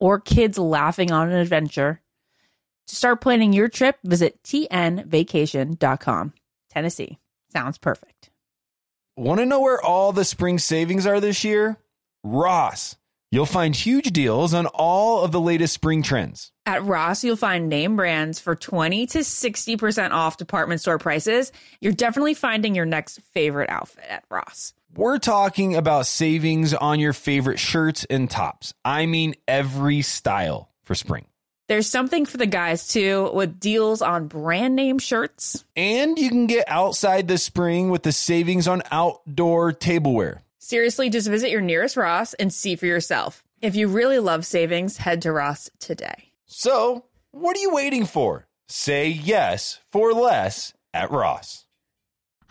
or kids laughing on an adventure. To start planning your trip, visit tnvacation.com. Tennessee sounds perfect. Want to know where all the spring savings are this year? Ross. You'll find huge deals on all of the latest spring trends. At Ross, you'll find name brands for 20 to 60% off department store prices. You're definitely finding your next favorite outfit at Ross. We're talking about savings on your favorite shirts and tops. I mean, every style for spring. There's something for the guys too, with deals on brand name shirts. And you can get outside this spring with the savings on outdoor tableware. Seriously, just visit your nearest Ross and see for yourself. If you really love savings, head to Ross today. So, what are you waiting for? Say yes for less at Ross.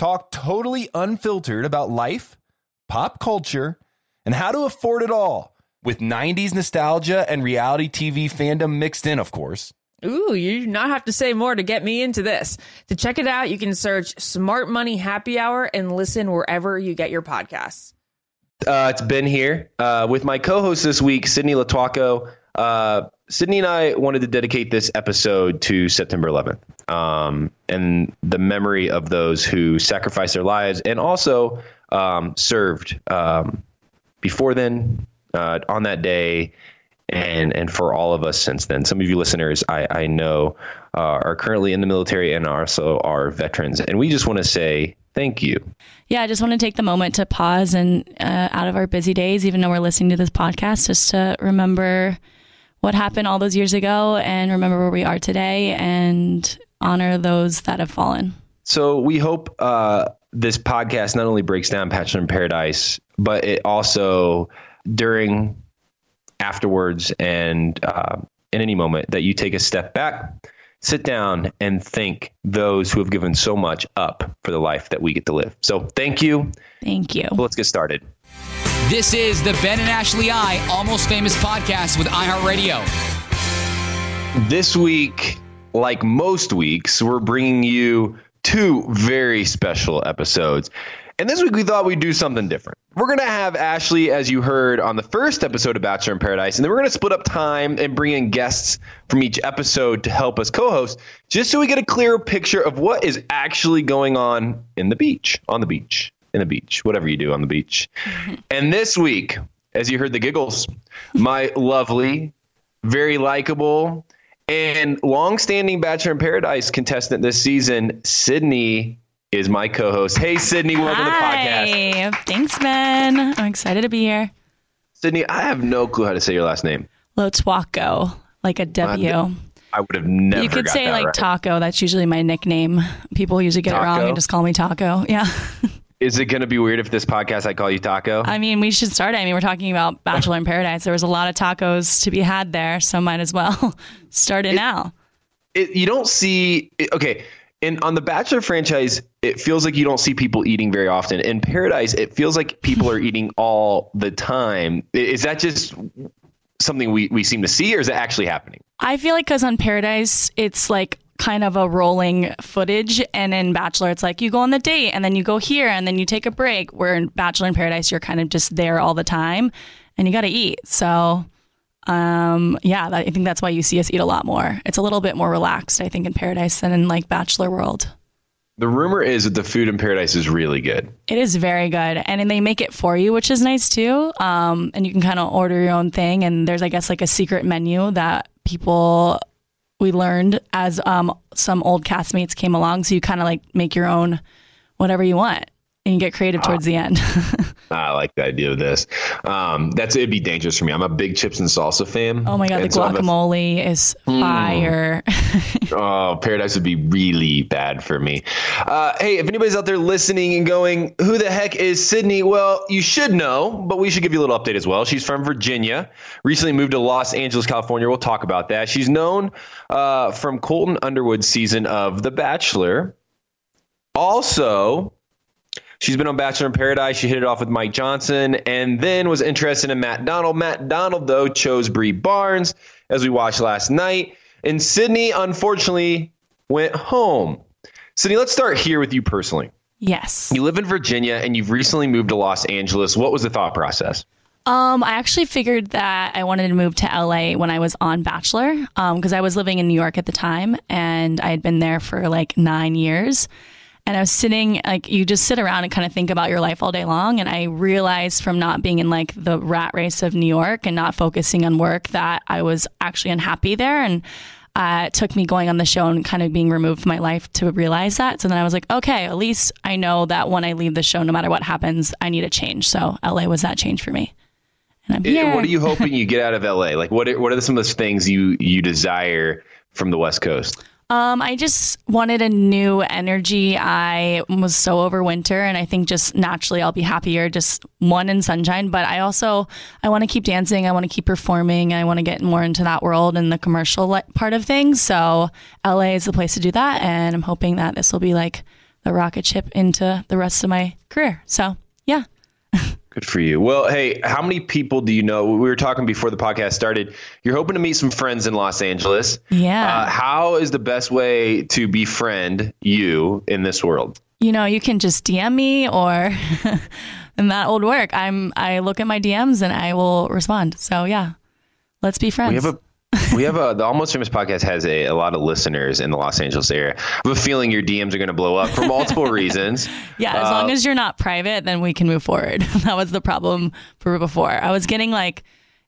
talk totally unfiltered about life, pop culture, and how to afford it all with 90s nostalgia and reality TV fandom mixed in, of course. Ooh, you do not have to say more to get me into this. To check it out, you can search Smart Money Happy Hour and listen wherever you get your podcasts. Uh, it's Ben here uh, with my co-host this week, Sydney Latuaco. Uh, Sydney and I wanted to dedicate this episode to September 11th um, and the memory of those who sacrificed their lives and also um, served um, before then, uh, on that day, and and for all of us since then. Some of you listeners, I, I know, uh, are currently in the military and also are veterans, and we just want to say thank you. Yeah, I just want to take the moment to pause and uh, out of our busy days, even though we're listening to this podcast, just to remember what happened all those years ago and remember where we are today and honor those that have fallen. So we hope uh, this podcast not only breaks down Bachelor in Paradise, but it also during, afterwards, and uh, in any moment that you take a step back, sit down, and thank those who have given so much up for the life that we get to live. So thank you. Thank you. Well, let's get started. This is the Ben and Ashley I Almost Famous podcast with iHeartRadio. This week, like most weeks, we're bringing you two very special episodes. And this week we thought we'd do something different. We're going to have Ashley, as you heard on the first episode of Bachelor in Paradise, and then we're going to split up time and bring in guests from each episode to help us co host, just so we get a clearer picture of what is actually going on in the beach, on the beach, in the beach, whatever you do on the beach. and this week, as you heard the giggles, my lovely, very likable, and long-standing Bachelor in Paradise contestant this season, Sydney, is my co-host. Hey, Sydney, welcome to the podcast. Hi. Thanks, Ben. I'm excited to be here. Sydney, I have no clue how to say your last name. Lotwaco, like a W. I would have never. you could say like right. taco. That's usually my nickname. People usually get it wrong and just call me taco. Yeah. Is it going to be weird if this podcast I call you Taco? I mean, we should start. I mean, we're talking about Bachelor in Paradise. There was a lot of tacos to be had there, so might as well start it now. it, you don't see okay in on the bachelor franchise it feels like you don't see people eating very often in paradise it feels like people are eating all the time is that just something we, we seem to see or is it actually happening I feel like because on Paradise, it's like kind of a rolling footage. And in Bachelor, it's like you go on the date and then you go here and then you take a break. Where in Bachelor in Paradise, you're kind of just there all the time and you got to eat. So, um, yeah, that, I think that's why you see us eat a lot more. It's a little bit more relaxed, I think, in Paradise than in like Bachelor World. the rumor is that the food in paradise is really good It is very good, and, and they make it for you, which is nice too. Um, and you can kind of order your own thing, and there's I guess like a secret menu that people we learned as um, some old castmates came along. So you kind of like make your own whatever you want, and you get creative towards the end. i like the idea of this um, that's it'd be dangerous for me i'm a big chips and salsa fan oh my god, the so I'm a- guacamole is fire. Oh, paradise would be really bad for me. Uh, hey, if anybody's out there listening and going, who the heck is Sydney? Well, you should know, but we should give you a little update as well. She's from Virginia, recently moved to Los Angeles, California. We'll talk about that. She's known uh, from Colton Underwood's season of The Bachelor. Also, She's been on Bachelor in Paradise. She hit it off with Mike Johnson and then was interested in Matt Donald. Matt Donald, though, chose Bri Barnes, as we watched last night. And Sydney, unfortunately, went home. Sydney, let's start here with you personally. yes. You live in Virginia and you've recently moved to Los Angeles. What was the thought process? Um, I actually figured that I wanted to move to LA when I was on Bachelor, because I was living in New York at the time, and I had been there for like nine years. And I was sitting, like, you just sit around and kind of think about your life all day long. And I realized from not being in like the rat race of New York and not focusing on work that I was actually unhappy there. And uh, it took me going on the show and kind of being removed from my life to realize that. So then I was like, okay, at least I know that when I leave the show, no matter what happens, I need a change. So LA was that change for me. And I'm here. What are you hoping you get out of LA? Like, what are, what are some of those things you you desire from the West Coast? Um, I just wanted a new energy. I was so over winter, and I think just naturally I'll be happier just one in sunshine. But I also I want to keep dancing. I want to keep performing. I want to get more into that world and the commercial part of things. So LA is the place to do that, and I'm hoping that this will be like the rocket ship into the rest of my career. So yeah. Good for you. Well, hey, how many people do you know? We were talking before the podcast started. You're hoping to meet some friends in Los Angeles. Yeah. Uh, how is the best way to befriend you in this world? you know, you can just DM me or and that would work. I'm I look at my DMs and I will respond. So yeah. Let's be friends. We have a we have a the Almost Famous podcast has a, a lot of listeners in the Los Angeles area. I have a feeling your DMs are going to blow up for multiple reasons. yeah, as Uh, long as you're not private, then we can move forward. that was the problem for before. I was getting like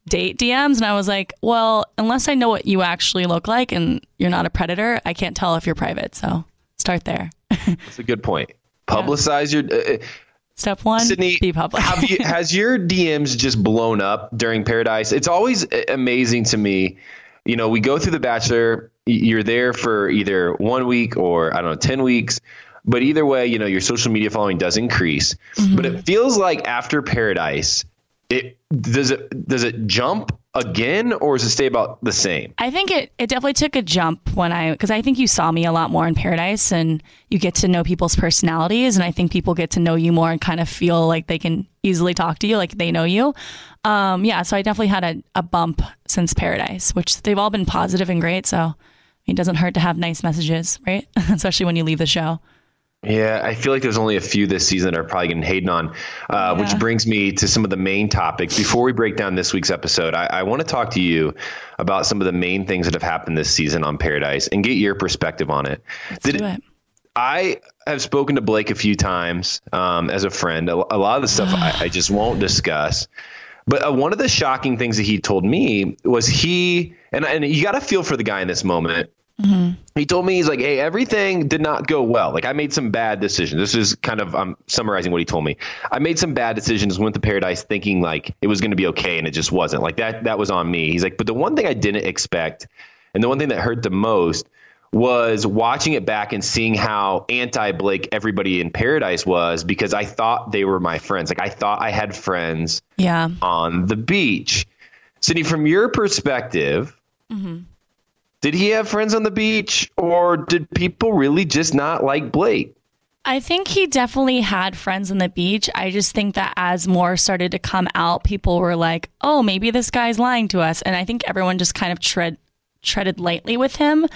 date DMs and I was like, well, unless I know what you actually look like and you're not a predator, I can't tell if you're private. So start there. That's a good point. Publicize your. Uh, Step one, Sydney, be public. have you, has your DMs just blown up during Paradise? It's always amazing to me. You know, we go through The Bachelor. You're there for either one week or I don't know, ten weeks. But either way, you know, your social media following does increase. But it mm-hmm. feels like after Paradise, it does it does it jump again or does it stay about the same? I think it, it definitely took a jump when I, because I think you saw me a lot more in Paradise and you get to know people's personalities. And I think people get to know you more and kind of feel like they can easily talk to you, like they know you. Um, yeah, so I definitely had a, a bump since Paradise, which they've all been positive and great. So it doesn't hurt to have nice messages, right? Especially when you leave the show. Yeah, I feel like there's only a few this season that are probably getting hated on, uh, which brings me to some of the main topics. Before we break down this week's episode, I, I want to talk to you about some of the main things that have happened this season on Paradise and get your perspective on it. Did Do it. I have spoken to Blake a few times um, as a friend. A, a lot of the stuff I, I just won't discuss. But uh, one of the shocking things that he told me was he, and, and you got to feel for the guy in this moment. Mm-hmm. He told me he's like, hey, everything did not go well. Like I made some bad decisions. This is kind of I'm summarizing what he told me. I made some bad decisions, went to paradise thinking like it was going to be okay, and it just wasn't. Like that that was on me. He's like, but the one thing I didn't expect, and the one thing that hurt the most was watching it back and seeing how anti Blake everybody in paradise was because I thought they were my friends. Like I thought I had friends Yeah. on the beach. Sydney, from your perspective, mm-hmm. Did he have friends on the beach or did people really just not like Blake? I think he definitely had friends on the beach. I just think that as more started to come out, people were like, "Oh, maybe this guy's lying to us," and I think everyone just kind of tread treaded lightly with him.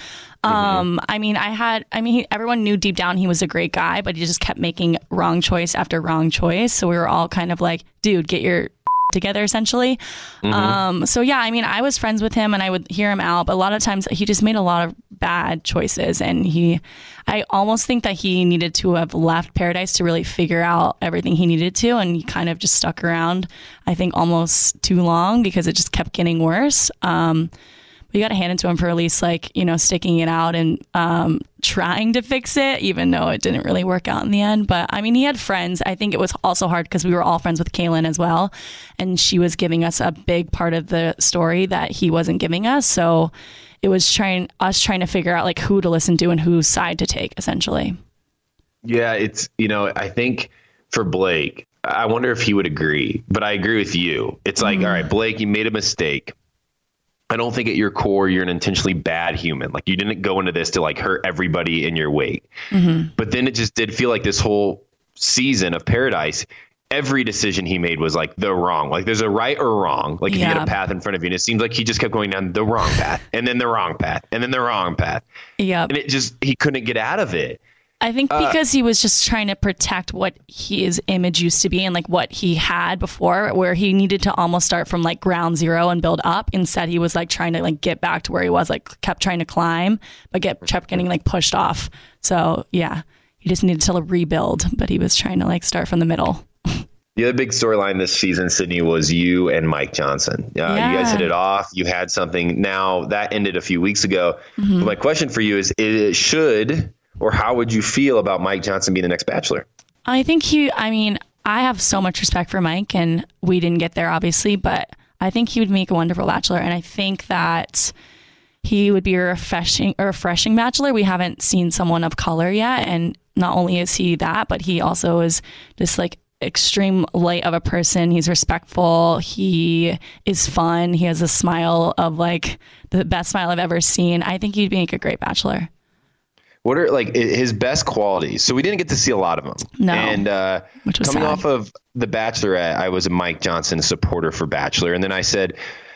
Um, I mean, I had, I mean, he, everyone knew deep down he was a great guy, but he just kept making wrong choice after wrong choice. So we were all kind of like, "Dude, get your together essentially. Um, so yeah, I mean, I was friends with him and I would hear him out, but a lot of times he just made a lot of bad choices and he, I almost think that he needed to have left paradise to really figure out everything he needed to. And he kind of just stuck around, I think almost too long because it just kept getting worse. Um, you got to hand it to him for at least like you know sticking it out and um, trying to fix it, even though it didn't really work out in the end. But I mean, he had friends. I think it was also hard because we were all friends with Caelynn as well, and she was giving us a big part of the story that he wasn't giving us. So it was trying us trying to figure out like who to listen to and whose side to take, essentially. Yeah, it's, you know, I think for Blake, I wonder if he would agree, but I agree with you. It's like, all right, Blake, you made a mistake. I don't think at your core you're an intentionally bad human. Like you didn't go into this to like hurt everybody in your wake. Mm-hmm. But then it just did feel like this whole season of paradise, every decision he made was like the wrong. Like there's a right or wrong. Like if you get a path in front of you, and it seems like he just kept going down the wrong path, and then the wrong path, and then the wrong path, Yep. and it just he couldn't get out of it. I think because he was just trying to protect what his image used to be and like what he had before, where he needed to almost start from like ground zero and build up. Instead, he was like trying to like get back to where he was, like kept trying to climb, but get kept getting like pushed off. So yeah, he just needed to rebuild, but he was trying to like start from the middle. The other big storyline this season, Sydney, was you and Mike Johnson. Uh, You guys hit it off. You had something. Now that ended a few weeks ago. Mm-hmm. My question for you is: It should or how would you feel about Mike Johnson being the next Bachelor? I think he, I mean, I have so much respect for Mike, and we didn't get there, obviously, but I think he would make a wonderful bachelor. And I think that he would be a refreshing, a refreshing bachelor. We haven't seen someone of color yet. And not only is he that, but he also is just like extreme light of a person. He's respectful. He is fun. He has a smile of like the best smile I've ever seen. I think he'd make a great bachelor. What are like his best qualities? So we didn't get to see a lot of them. No. And uh, Which was coming sad. off of The Bachelorette, I was a Mike Johnson supporter for Bachelor, and then I said,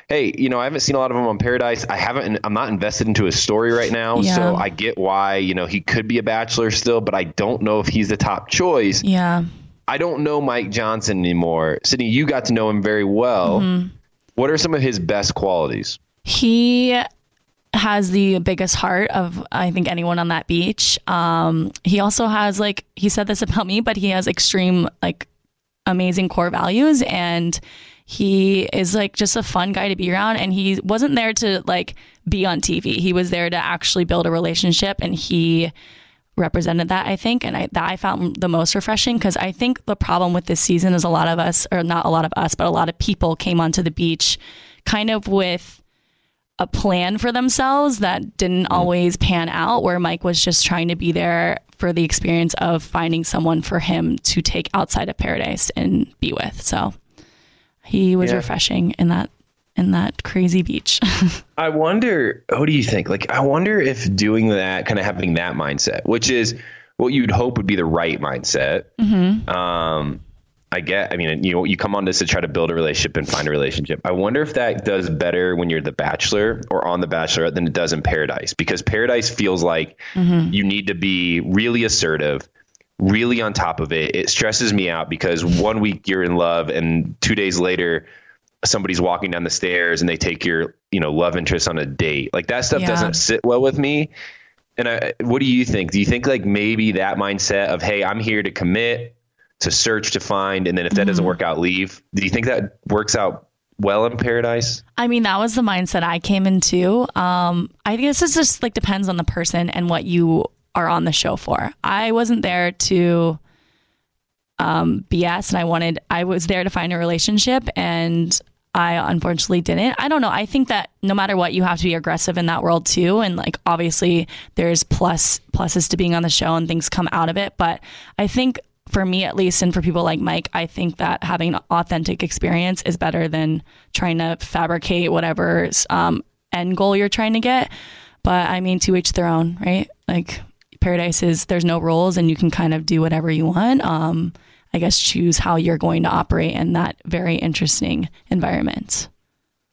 "Hey, you know, I haven't seen a lot of him on Paradise. I haven't. I'm not invested into his story right now. Yeah. So I get why you know he could be a Bachelor still, but I don't know if he's the top choice. Yeah. I don't know Mike Johnson anymore. Sydney, you got to know him very well. Mm-hmm. What are some of his best qualities? He has the biggest heart of I think anyone on that beach. Um, he also has like he said this about me, but he has extreme like amazing core values and he is like just a fun guy to be around and he wasn't there to like be on TV. He was there to actually build a relationship and he represented that I think and I that I found the most refreshing because I think the problem with this season is a lot of us or not a lot of us but a lot of people came onto the beach kind of with a plan for themselves that didn't always pan out where Mike was just trying to be there for the experience of finding someone for him to take outside of paradise and be with. So he was Yeah. refreshing in that in that crazy beach. I wonder, what do you think? Like, I wonder if doing that, kind of having that mindset, which is what you'd hope would be the right mindset. Um, I get, I mean, you know, you come on this to try to build a relationship and find a relationship. I wonder if that does better when you're the bachelor or on the bachelorette than it does in paradise because paradise feels like mm-hmm. you need to be really assertive, really on top of it. It stresses me out because one week you're in love and two days later somebody's walking down the stairs and they take your, you know, love interest on a date. Like that stuff Yeah. doesn't sit well with me. And I, what do you think? Do you think like maybe that mindset of, hey, I'm here to commit, to search, to find, and then if that doesn't work out, leave? Do you think that works out well in paradise? I mean, that was the mindset I came into. Um, I think this is just like depends on the person and what you are on the show for. I wasn't there to um, BS, and I wanted. I was there to find a relationship, and I unfortunately didn't. I don't know. I think that no matter what, you have to be aggressive in that world too. And like obviously, there's plus pluses to being on the show, and things come out of it. But I think for me at least, and for people like Mike, I think that having an authentic experience is better than trying to fabricate whatever um, end goal you're trying to get. But I mean, to each their own, right? Like paradise is there's no rules, and you can kind of do whatever you want. Um, I guess choose how you're going to operate in that very interesting environment.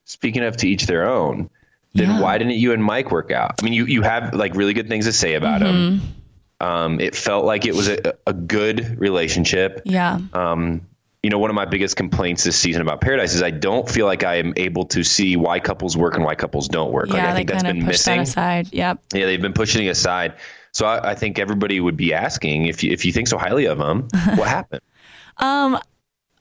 Speaking of to each their own, then Yeah. why didn't you and Mike work out? I mean, you, you have like really good things to say about him. Um, it felt like it was a, a good relationship. Yeah. Um, you know, one of my biggest complaints this season about Paradise is I don't feel like I am able to see why couples work and why couples don't work. like yeah, I they think that's kind been of push that aside. Yep. Yeah, they've been pushing it aside. So I, I think everybody would be asking if you, if you think so highly of them, what happened? Um,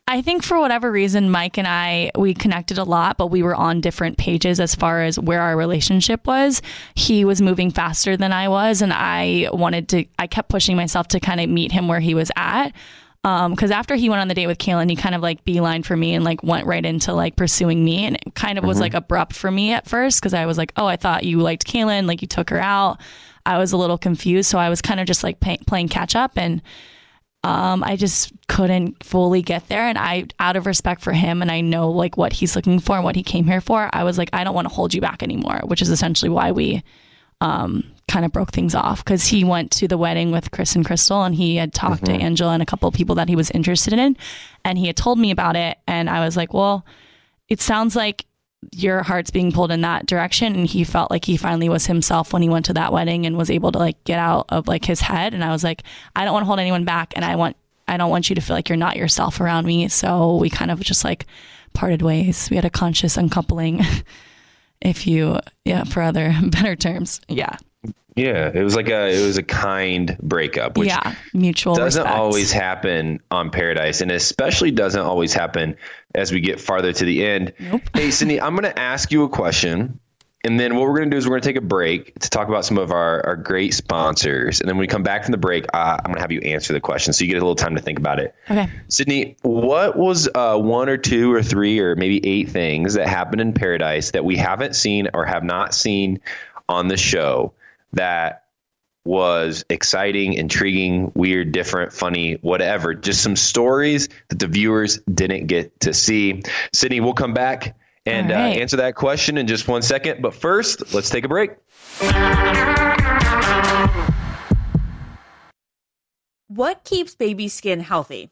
I think for whatever reason, Mike and I we connected a lot, but we were on different pages as far as where our relationship was. He was moving faster than I was, and I wanted to. I kept pushing myself to kind of meet him where he was at. Um, because after he went on the date with Caelynn, he kind of like beeline for me and like went right into like pursuing me, and it kind of was mm-hmm. like abrupt for me at first because I was like, oh, I thought you liked Caelynn, like you took her out. I was a little confused, so I was kind of just like pay- playing catch up and um, I just couldn't fully get there. And I, out of respect for him, and I know like what he's looking for and what he came here for, I was like, I don't want to hold you back anymore, which is essentially why we um, kind of broke things off because he went to the wedding with Chris and Krystal and he had talked to Angela and a couple of people that he was interested in. And he had told me about it. And I was like, well, it sounds like your heart's being pulled in that direction. And he felt like he finally was himself when he went to that wedding and was able to like get out of like his head. And I was like I don't want to hold anyone back. And I want I don't want you to feel like you're not yourself around me. So we kind of just like parted ways. We had a conscious uncoupling if you yeah for other better terms. Yeah Yeah, it was like a it was a kind breakup, which yeah mutual doesn't respect. always happen on Paradise, and especially doesn't always happen as we get farther to the end. Hey, Sydney, I'm going to ask you a question, and then what we're going to do is we're going to take a break to talk about some of our, our great sponsors, and then when we come back from the break, uh, I'm going to have you answer the question, so you get a little time to think about it. okay Sydney, what was uh, one or two or three or maybe eight things that happened in Paradise that we haven't seen or have not seen on the show that was exciting, intriguing, weird, different, funny, whatever? Just some stories that the viewers didn't get to see. Sydney, we'll come back and All right. uh, answer that question in just one second. But first, let's take a break. What keeps baby skin healthy?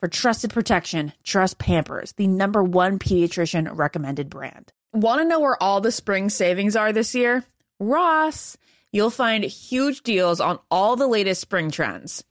For trusted protection, trust Pampers, the number one pediatrician recommended brand. Want to know where all the spring savings are this year? Ross. You'll find huge deals on all the latest spring trends.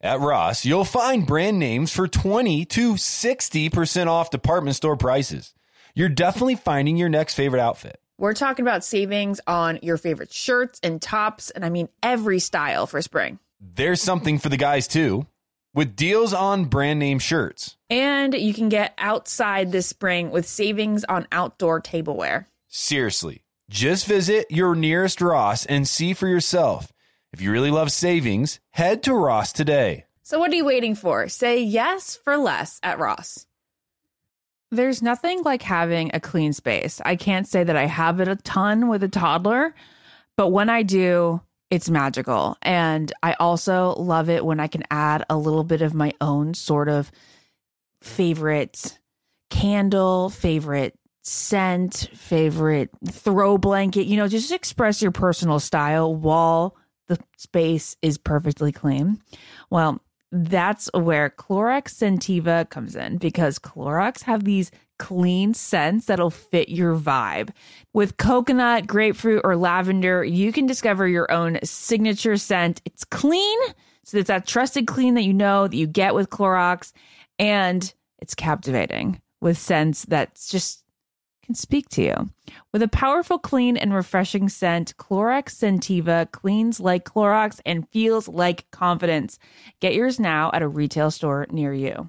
At Ross, you'll find brand names for 20 to 60% off department store prices. You're definitely finding your next favorite outfit. We're talking about savings on your favorite shirts and tops, and I mean every style for spring. There's something for the guys too, with deals on brand name shirts. And you can get outside this spring with savings on outdoor tableware. Seriously, just visit your nearest Ross and see for yourself. If you really love savings, head to Ross today. So, what are you waiting for? Say yes for less at Ross. There's nothing like having a clean space. I can't say that I have it a ton with a toddler, but when I do, it's magical. And I also love it when I can add a little bit of my own sort of favorite candle, favorite scent, favorite throw blanket, you know, just express your personal style while the space is perfectly clean. Well, that's where Clorox Scentiva comes in because Clorox have these clean scents that'll fit your vibe. With coconut, grapefruit, or lavender, you can discover your own signature scent. It's clean, so it's that trusted clean that you know that you get with Clorox, and it's captivating with scents that just can speak to you. With a powerful, clean, and refreshing scent, Clorox Scentiva cleans like Clorox and feels like confidence. Get yours now at a retail store near you.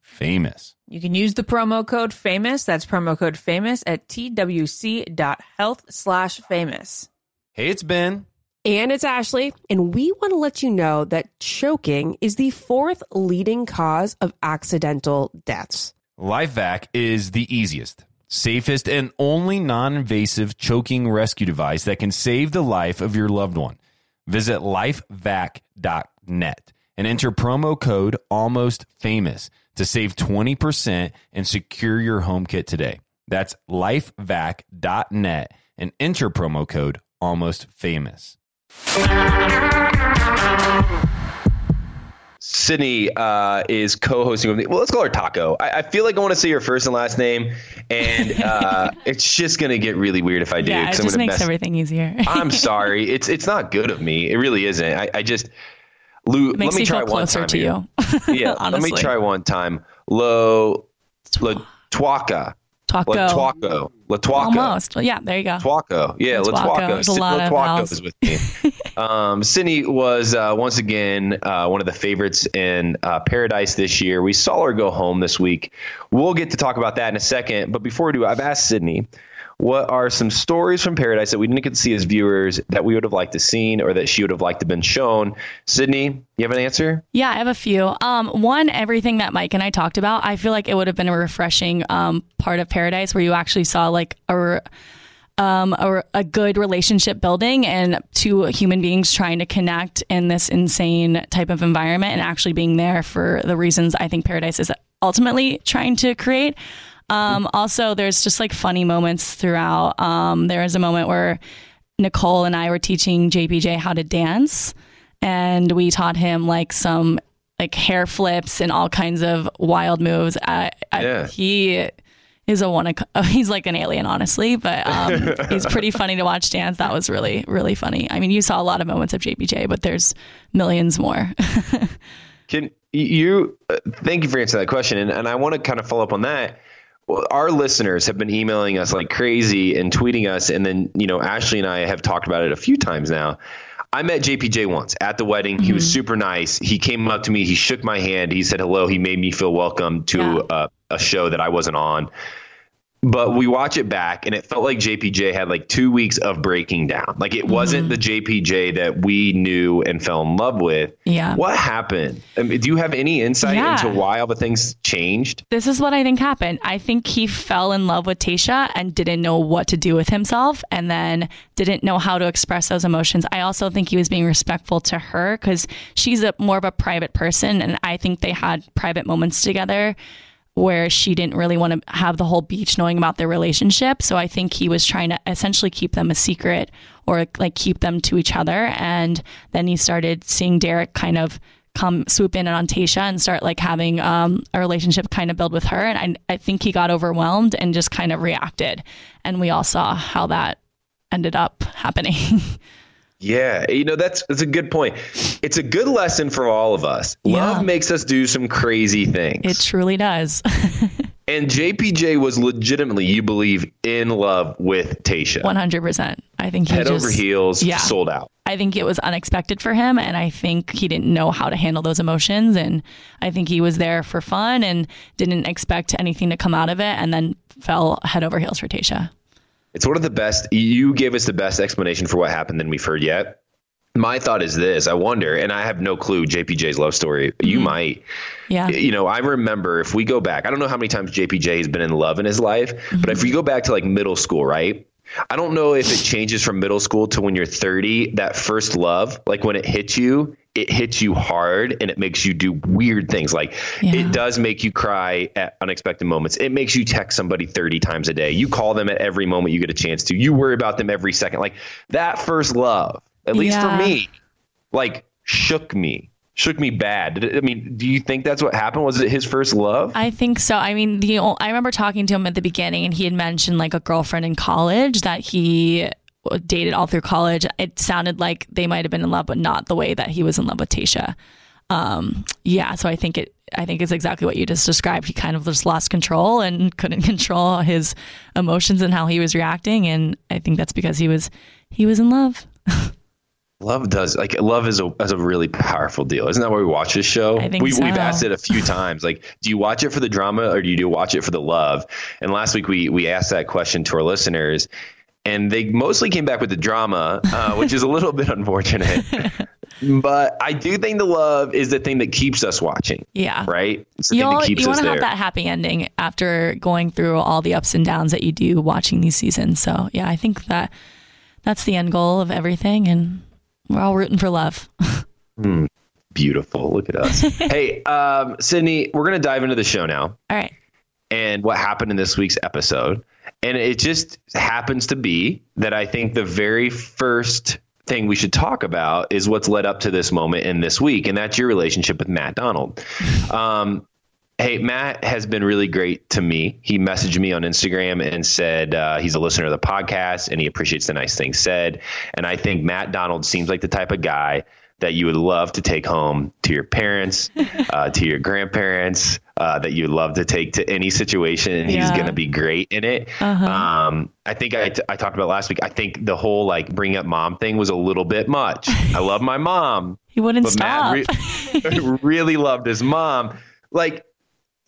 famous. You can use the promo code famous. That's promo code famous at twc.health slash famous. Hey, it's Ben. And it's Ashley, and we want to let you know that choking is the fourth leading cause of accidental deaths. LifeVac is the easiest safest, and only non invasive choking rescue device that can save the life of your loved one. Visit lifevac.net and enter promo code almost famous to save 20% and secure your home kit today. That's lifevac.net and enter promo code almost famous. Sydney uh, is co-hosting with me. Well, let's call her Taco. I, I, feel like I want to say her first and last name, and uh, it's just gonna get really weird if I do. Yeah, it just makes mess. everything easier. I'm sorry. It's it's not good of me. It really isn't. I, I just Lou. Let me try one time. to here. you. yeah, let me try one time. Lo, Lo Tuaca. Taco. Latuaco. Latuaco. Almost. Well, yeah, there you go. Tuaco. Yeah, Latuaco. Lot Latuaco is with me. um, Sydney was uh, once again uh, one of the favorites in uh, Paradise this year. We saw her go home this week. We'll get to talk about that in a second. But before we do, I've asked Sydney what are some stories from Paradise that we didn't get to see as viewers that we would have liked to seen or that she would have liked to have been shown? Sydney, you have an answer? Yeah, I have a few. Um, one, everything that Mike and I talked about, I feel like it would have been a refreshing um, part of Paradise where you actually saw like a um, a, a, good relationship building and two human beings trying to connect in this insane type of environment and actually being there for the reasons I think Paradise is ultimately trying to create. Um, also, there's just like funny moments throughout. Um, there was a moment where Nicole and I were teaching JPJ how to dance, and we taught him like some like hair flips and all kinds of wild moves. I, I, yeah. He is a one. He's like an alien, honestly, but um, he's pretty funny to watch dance. That was really really funny. I mean, you saw a lot of moments of JPJ, but there's millions more. Can you? Uh, thank you for answering that question, and, and I want to kind of follow up on that our listeners have been emailing us like crazy and tweeting us and then you know ashley and i have talked about it a few times now i met jpj once at the wedding mm-hmm. he was mm-hmm. super nice he came up to me he shook my hand he said hello he made me feel welcome to yeah. uh, a show that i wasn't on but we watch it back and it felt like JPJ had like two weeks of breaking down. Like it wasn't mm-hmm. the JPJ that we knew and fell in love with. Yeah. What happened? I mean, do you have any insight yeah. into why all the things changed? This is what I think happened. I think he fell in love with Tayshia and didn't know what to do with himself and then didn't know how to express those emotions. I also think he was being respectful to her because she's a more of a private person and I think they had private moments together where she didn't really want to have the whole beach knowing about their relationship. So I think he was trying to essentially keep them a secret or like keep them to each other. And then he started seeing Derek kind of come swoop in on Tayshia and start like having um, a relationship kind of build with her. And I, I think he got overwhelmed and just kind of reacted. And we all saw how that ended up happening. Yeah, you know that's that's a good point. It's a good lesson for all of us. Yeah. Love makes us do some crazy things. it truly does. and JPJ was legitimately, you believe, in love with Tayshia. 100%. I think he Head just, over heels, yeah. sold out. I think it was unexpected for him, and I think he didn't know how to handle those emotions. And I think he was there for fun and didn't expect anything to come out of it, and then fell head over heels for Tayshia. It's one of the best. You gave us the best explanation for what happened than we've heard yet. My thought is this: I wonder, and I have no clue JPJ's love story. You Mm-hmm. might. Yeah. You know, I remember if we go back, I don't know how many times JPJ has been in love in his life, but Mm-hmm. if we go back to like middle school, right? I don't know if it changes from middle school to when you're 30, that first love, like when it hits you, it hits you hard and it makes you do weird things. Like Yeah. it does make you cry at unexpected moments. It makes you text somebody 30 times a day. You call them at every moment you get a chance to. You worry about them every second. Like that first love, at least Yeah. for me, like shook me, shook me bad. I mean, do you think that's what happened? Was it his first love? I think so. I mean, the I remember talking to him at the beginning, and he had mentioned like a girlfriend in college that he dated all through college. It sounded like they might have been in love, but not the way that he was in love with Tayshia. Um, yeah, so I think it. I think it's exactly what you just described. He kind of just lost control and couldn't control his emotions and how he was reacting, and I think that's because he was he was in love. Love does like love is a is a really powerful deal. Isn't that why we watch this show? I think we so. we've asked it a few times. Like, do you watch it for the drama or do you do watch it for the love? And last week we we asked that question to our listeners, and they mostly came back with the drama, uh, which is a little bit unfortunate. but I do think the love is the thing that keeps us watching. Yeah. Right. It's you thing all, that keeps you want to have that happy ending after going through all the ups and downs that you do watching these seasons. So yeah, I think that that's the end goal of everything, and we're all rooting for love. Beautiful. Look at us. hey, um, Sydney, we're gonna dive into the show now. all right. and what happened in this week's episode. And it just happens to be that I think the very first thing we should talk about is what's led up to this moment in this week, and that's your relationship with Matt Donald. Um, hey, Matt has been really great to me. He messaged me on Instagram and said uh, he's a listener of the podcast and he appreciates the nice things said. And I think Matt Donald seems like the type of guy that you would love to take home to your parents, uh, to your grandparents, uh, that you'd love to take to any situation, and he's going to be great in it. Um, I think I, I talked about last week. I think the whole like bring up mom thing was a little bit much. I love my mom, He wouldn't but stop. Matt re- really loved his mom. Like,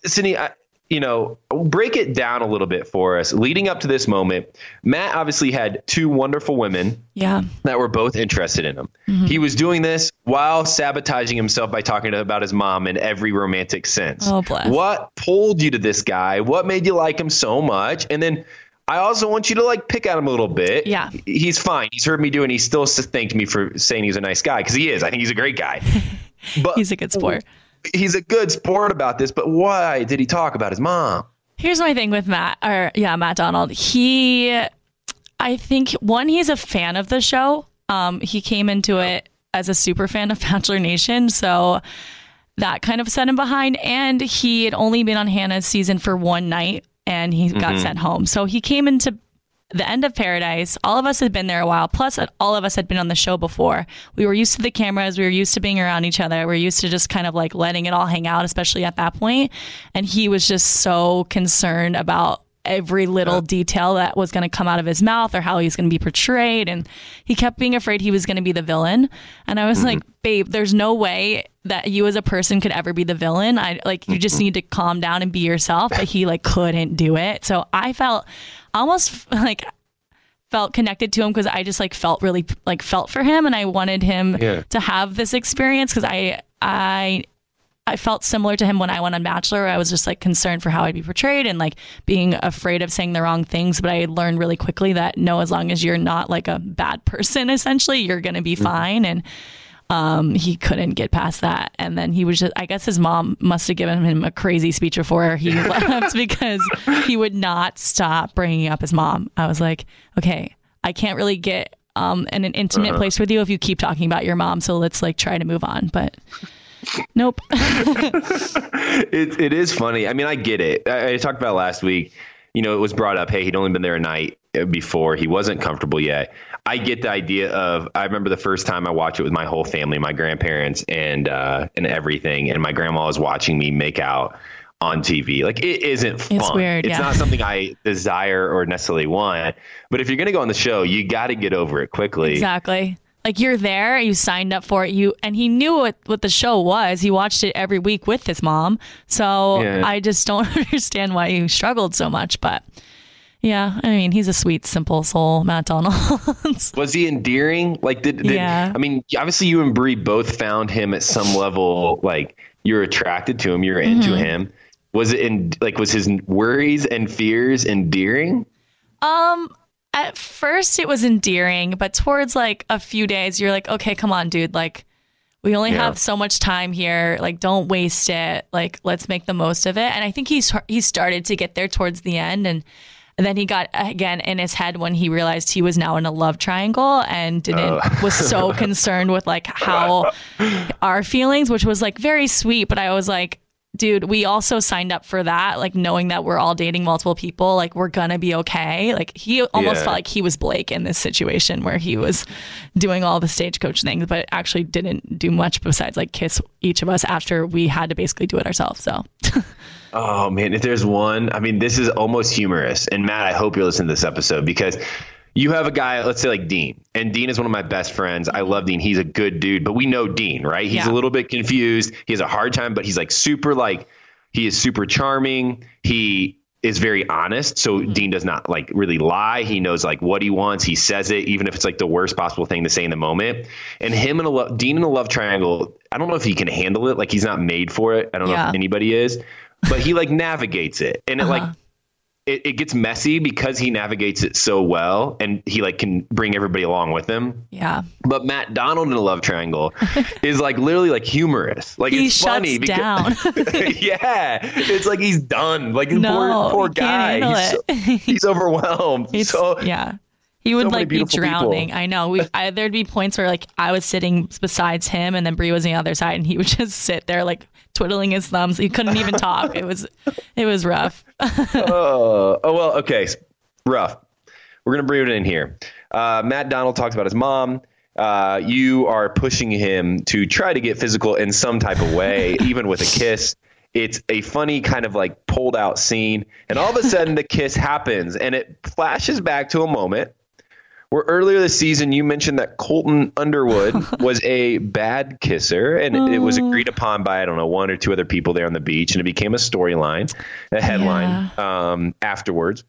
Sydney, I, you know, break it down a little bit for us. Leading up to this moment, Matt obviously had two wonderful women yeah. that were both interested in him. Mm-hmm. He was doing this while sabotaging himself by talking about his mom in every romantic sense. Oh, bless. What pulled you to this guy? What made you like him so much? And then I also want you to like pick at him a little bit. Yeah. He's fine. He's heard me do it and he still thanked me for saying he's a nice guy because he is. I think he's a great guy. But He's a good sport. He's a good sport about this, but why did he talk about his mom? Here's my thing with Matt, or yeah, Matt Donald. He, I think one, he's a fan of the show. Um, he came into it as a super fan of Bachelor Nation, so that kind of set him behind. And he had only been on Hannah's season for one night, and he got sent home. So he came into the end of Paradise. All of us had been there a while. Plus, all of us had been on the show before. We were used to the cameras. We were used to being around each other. We were used to just kind of like letting it all hang out, especially at that point. And he was just so concerned about every little detail that was going to come out of his mouth or how he was going to be portrayed. And he kept being afraid he was going to be the villain. And I was mm-hmm. like, babe, there's no way that you as a person could ever be the villain. I like, you just need to calm down and be yourself. But he like couldn't do it. So I felt almost like felt connected to him because I just like felt really like felt for him and I wanted him Yeah. to have this experience because I I I felt similar to him when I went on Bachelor. I was just like concerned for how I'd be portrayed and like being afraid of saying the wrong things. But I learned really quickly that no, as long as you're not like a bad person, essentially, you're going to be mm-hmm. fine. And um, he couldn't get past that. And then he was just, I guess his mom must have given him a crazy speech before he left because he would not stop bringing up his mom. I was like, okay, I can't really get um, in an intimate Uh-huh. place with you if you keep talking about your mom. So let's like try to move on. But nope. it, it is funny. I mean, I get it. I, I talked about last week. You know, it was brought up, hey, he'd only been there a night before. He wasn't comfortable yet. I get the idea of. I remember the first time I watched it with my whole family, my grandparents, and uh, and everything, and my grandma was watching me make out on TV. Like it isn't fun. It's weird, It's yeah. not something I desire or necessarily want. But if you're gonna go on the show, you got to get over it quickly. Exactly. Like you're there, you signed up for it, you and he knew what what the show was. He watched it every week with his mom. So Yeah. I just don't understand why he struggled so much. But yeah, I mean, he's a sweet, simple soul, Matt Donald. Was he endearing? Like, did, did Yeah. I mean, obviously, you and Bri both found him at some level. Like, you're attracted to him, you're into Mm-hmm. him. Was it in like was his worries and fears endearing? um, at first it was endearing, but towards like a few days, you're like, okay, come on, dude, like. We only Yeah. have so much time here. Like, don't waste it. Like, let's make the most of it. And I think he's he started to get there towards the end, and, and then he got again in his head when he realized he was now in a love triangle and didn't oh. was so concerned with like how our feelings, which was like very sweet. But I was like, dude, we also signed up for that, like knowing that we're all dating multiple people, like we're gonna be okay. Like he almost Yeah. felt like he was Blake in this situation where he was doing all the stagecoach things, but actually didn't do much besides like kiss each of us after we had to basically do it ourselves. So Oh man, if there's one, I mean, this is almost humorous. And Matt, I hope you listen to this episode because you have a guy, let's say like Dean, and Dean is one of my best friends. I love Dean. He's a good dude, but we know Dean, right? He's Yeah. a little bit confused. He has a hard time, but he's like super like he is super charming. He is very honest. So mm-hmm. Dean does not like really lie. He knows like what he wants. He says it, even if it's like the worst possible thing to say in the moment. And him and a Dean in a love triangle, I don't know if he can handle it. Like he's not made for it. I don't know if anybody is, but he like navigates it. And it like uh-huh. it, it gets messy because he navigates it so well and he like can bring everybody along with him. yeah. But Matt Donald in a love triangle is like literally like humorous. Like He it's shuts funny because down. yeah, it's like he's done. Like No, poor poor he guy. he's, so- he's overwhelmed. It's, so yeah. He would so like be beautiful people. drowning. I know. We I, there'd be points where like I was sitting besides him, and then Bri was on the other side, and he would just sit there like twiddling his thumbs. He couldn't even talk. It was, it was rough. oh, oh well, okay. Rough. We're gonna bring it in here. Uh, Matt Donald talks about his mom. Uh, you are pushing him to try to get physical in some type of way, even with a kiss. It's a funny kind of like pulled out scene, and all of a sudden the kiss happens, and it flashes back to a moment where earlier this season you mentioned that Colton Underwood was a bad kisser, and it, it was agreed upon by I don't know one or two other people there on the beach, and it became a storyline, a headline um, afterwards.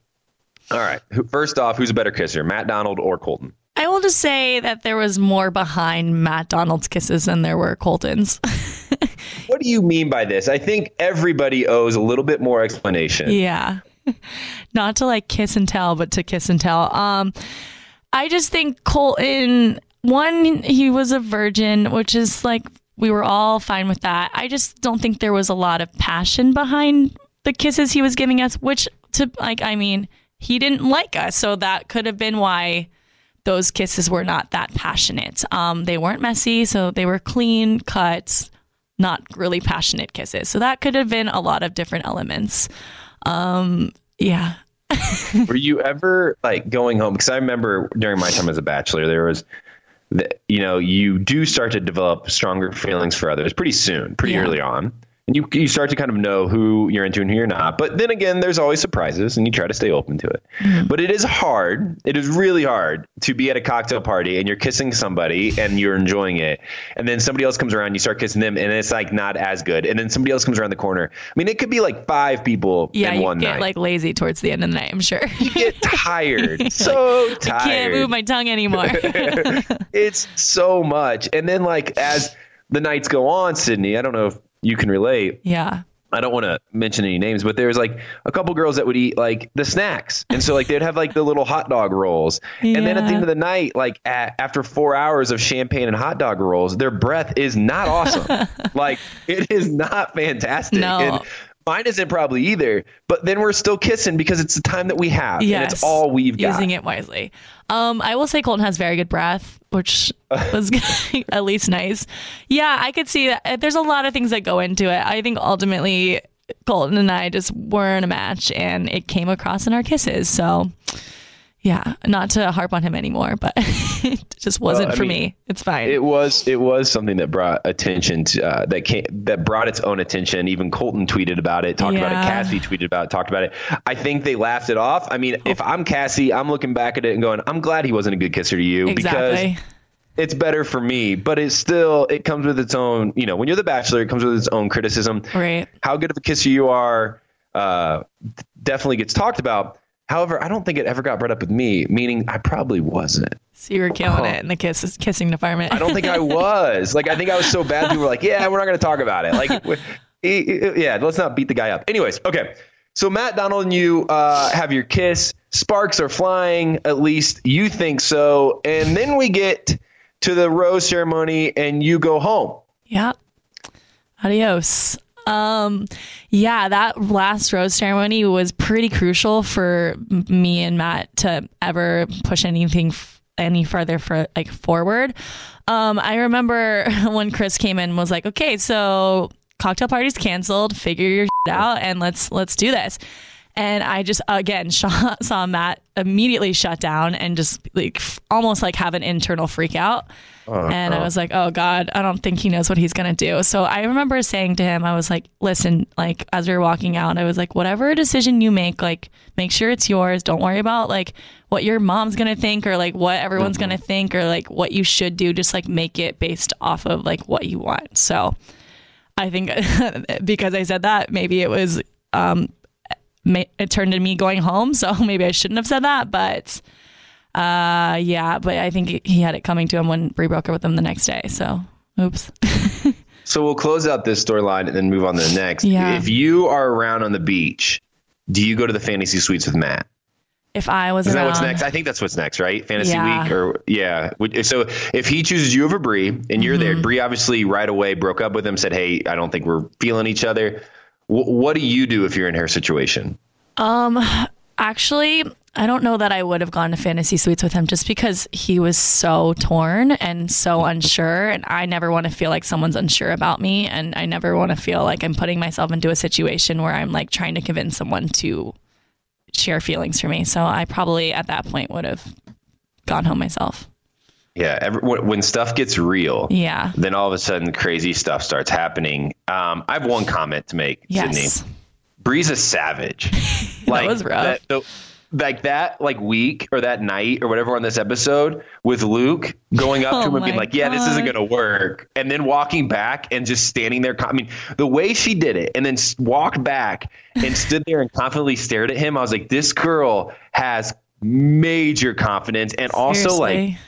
All right, first off, who's a better kisser, Matt Donald or Colton? I will just say that there was more behind Matt Donald's kisses than there were Colton's. What do you mean by this? I think everybody owes a little bit more explanation. Yeah. Not to like kiss and tell, but to kiss and tell. Um, I just think Colton, one, he was a virgin, which is like, we were all fine with that. I just don't think there was a lot of passion behind the kisses he was giving us, which, to like, I mean, he didn't like us. So that could have been why those kisses were not that passionate. Um, they weren't messy, so they were clean cuts, not really passionate kisses. So that could have been a lot of different elements. Um, yeah. Were you ever like going home? Because I remember during my time as a bachelor, there was, the, you know, you do start to develop stronger feelings for others pretty soon, pretty Yeah. early on. And you, you start to kind of know who you're into and who you're not. But then again, there's always surprises and you try to stay open to it. Mm-hmm. But it is hard. It is really hard to be at a cocktail party and you're kissing somebody and you're enjoying it. And then somebody else comes around, you start kissing them and it's like not as good. And then somebody else comes around the corner. I mean, it could be like five people Yeah, in you one get night. like lazy towards the end of the night, I'm sure. you get tired. so tired. I can't move my tongue anymore. it's so much. And then like as the nights go on, Sydney, I don't know if you can relate. yeah. I don't want to mention any names, but there's like a couple girls that would eat like the snacks. And so like they'd have like the little hot dog rolls. And then at the end of the night, like at, after four hours of champagne and hot dog rolls, their breath is not awesome. like it is not fantastic. No. And mine isn't probably either. But then we're still kissing because it's the time that we have. And it's all we've got. using it wisely. Um, I will say Colton has very good breath, which was at least nice. Yeah, I could see that. There's a lot of things that go into it. I think ultimately Colton and I just weren't a match, and it came across in our kisses. So, yeah, not to harp on him anymore, but it just wasn't I for mean, me. It's fine. It was it was something that brought attention to uh, that came that brought its own attention. Even Colton tweeted about it, talked about it. Cassie tweeted about it, talked about it. I think they laughed it off. I mean, if I'm Cassie, I'm looking back at it and going, I'm glad he wasn't a good kisser to you exactly. because it's better for me. But it's still it comes with its own. You know, when you're the Bachelor, it comes with its own criticism. Right. How good of a kisser you are uh, definitely gets talked about. However, I don't think it ever got brought up with me, meaning I probably wasn't. So you were killing Oh. it in the kiss kissing department. I don't think I was. Like, I think I was so bad. People were like, "Yeah, we're not going to talk about it." Like, yeah, let's not beat the guy up. Anyways, okay. So Matt Donald and you uh, have your kiss. Sparks are flying. At least you think so. And then we get to the rose ceremony, and you go home. Yeah. Adios. Um, yeah, that last rose ceremony was pretty crucial for me and Matt to ever push anything f- any further for like forward. Um, I remember when Chris came in and was like, "Okay, so cocktail party's canceled. Figure your shit out and let's let's do this." And I just again saw, saw Matt immediately shut down and just like f- almost like have an internal freak out. and I was like, oh God, I don't think he knows what he's going to do. So I remember saying to him, I was like, listen, like as we were walking out, I was like, whatever decision you make, like make sure it's yours. Don't worry about like what your mom's going to think or like what everyone's going to think or like what you should do. Just like make it based off of like what you want. So I think because I said that, maybe it was, um, it turned to me going home. So maybe I shouldn't have said that, but uh, yeah, but I think he had it coming to him when Bri broke up with him the next day. So, oops. So we'll close out this storyline and then move on to the next. Yeah. If you are around on the beach, do you go to the fantasy suites with Matt? If I was Is that what's next? I think that's what's next, right? Fantasy Yeah. week or yeah. So if he chooses you over Bri and you're Mm-hmm. there, Bri obviously right away broke up with him, said, "Hey, I don't think we're feeling each other." W- what do you do if you're in her situation? um, actually, I don't know that I would have gone to fantasy suites with him just because he was so torn and so unsure, and I never want to feel like someone's unsure about me, and I never want to feel like I'm putting myself into a situation where I'm like trying to convince someone to share feelings for me. So I probably at that point would have gone home myself. Yeah, every, when stuff gets real, Yeah. then all of a sudden crazy stuff starts happening. Um, I have one comment to make, Yes. Sydney. Bri's a savage. like was rough. That, the- like that, like week or that night or whatever on this episode with Luke going up Oh to him and being like, "Yeah, this isn't going to work," and then walking back and just standing there. I mean, the way she did it, and then walked back and stood there and confidently stared at him. I was like, "This girl has." Major confidence and also like Seriously.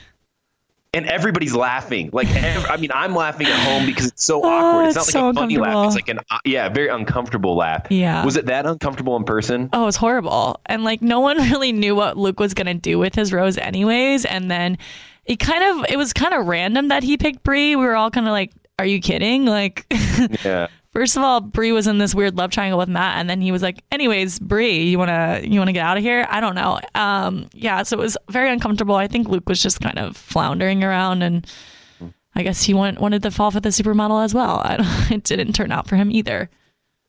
And everybody's laughing. Like, ev- I mean, I'm laughing at home because it's so Oh, awkward. It's not it's like so a funny laugh. It's like an, uh, yeah, very uncomfortable laugh. Yeah. Was it that uncomfortable in person? Oh, it was horrible. And like no one really knew what Luke was gonna do with his rose anyways. And then it kind of it was kind of random that he picked Bri. We were all kind of like, Are you kidding? Like Yeah. First of all, Bri was in this weird love triangle with Matt, and then he was like, Anyways, Bri, you wanna you wanna get out of here? I don't know. Um yeah, so it was very uncomfortable. I think Luke was just kind of floundering around and I guess he want, wanted to fall for the supermodel as well. I don't, it didn't turn out for him either.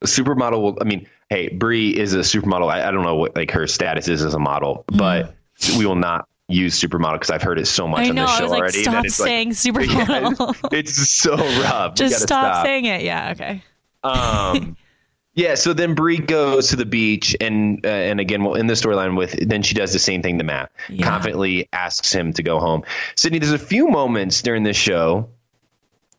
Supermodel will, I mean, hey, Bri is a supermodel. I, I don't know what like her status is as a model, but we will not use supermodel because I've heard it so much. I on know. this I show was like, already. stop saying like, supermodel. it's so rough. Just gotta stop, saying it. Yeah. Okay. Um, yeah. So then Bri goes to the beach, and uh, and again, we'll end the storyline with then she does the same thing to Matt. Yeah. Confidently asks him to go home. Sydney, there's a few moments during this show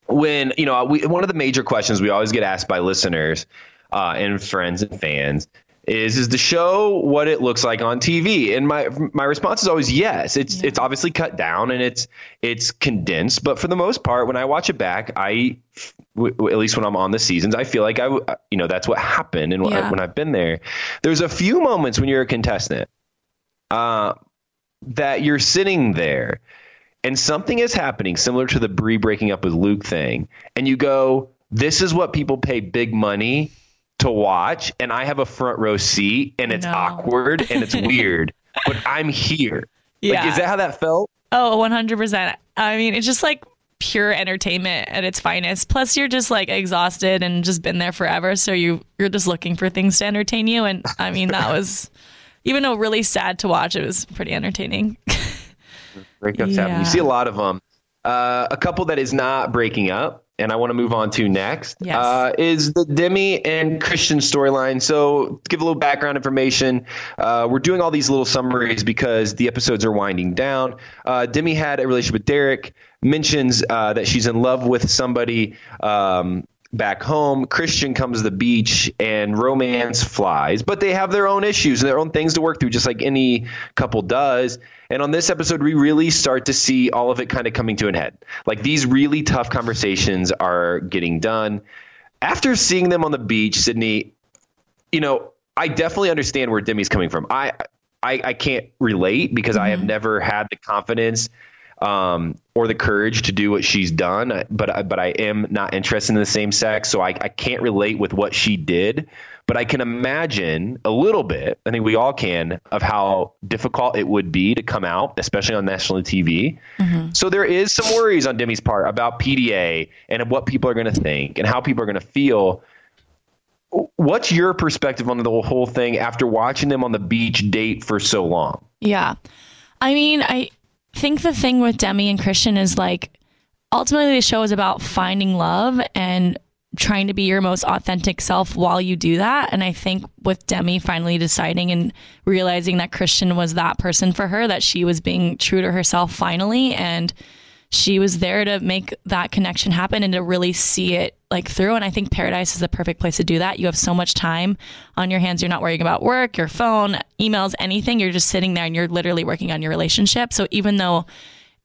when you know we, one of the major questions we always get asked by listeners uh, and friends and fans is is to show what it looks like on TV. And my my response is always yes. It's it's obviously cut down and it's it's condensed, but for the most part, when I watch it back, I w- at least when I'm on the seasons, I feel like I you know that's what happened. And Yeah. when I've been there, there's a few moments when you're a contestant, uh, that you're sitting there and something is happening similar to the Bri breaking up with Luke thing, and you go, "This is what people pay big money to watch," and I have a front row seat, and it's No. awkward and it's weird, but I'm here. Like, Yeah. is that how that felt? Oh, 100%. I mean, it's just like pure entertainment at its finest. Plus you're just like exhausted and just been there forever, so you you're just looking for things to entertain you and I mean, that was even though really sad to watch, it was pretty entertaining. breakups happen. You see a lot of them. Uh, a couple that is not breaking up, and I want to move on to next, Yes. uh, is the Demi and Kristian storyline. So, to give a little background information, uh, we're doing all these little summaries because the episodes are winding down. Uh, Demi had a relationship with Derek, mentions uh, that she's in love with somebody. Um, back home, Kristian comes to the beach and romance flies, but they have their own issues and their own things to work through, just like any couple does. And on this episode, we really start to see all of it kind of coming to an head. Like these really tough conversations are getting done. After seeing them on the beach, Sydney, you know, I definitely understand where Demi's coming from. I I, I can't relate because I have mm-hmm. never had the confidence um, or the courage to do what she's done. But I- but I am not interested in the same sex, so I, I can't relate with what she did. But I can imagine a little bit. I think we all can of how difficult it would be to come out, especially on national TV. So there is some worries on Demi's part about PDA and what people are going to think and how people are going to feel. What's your perspective on the whole thing after watching them on the beach date for so long? Yeah. I mean, I think the thing with Demi and Kristian is like ultimately the show is about finding love and trying to be your most authentic self while you do that. And I think with Demi finally deciding and realizing that Kristian was that person for her, that she was being true to herself finally. And she was there to make that connection happen and to really see it like through. And I think Paradise is the perfect place to do that. You have so much time on your hands. You're not worrying about work, your phone, emails, anything. You're just sitting there and you're literally working on your relationship. So even though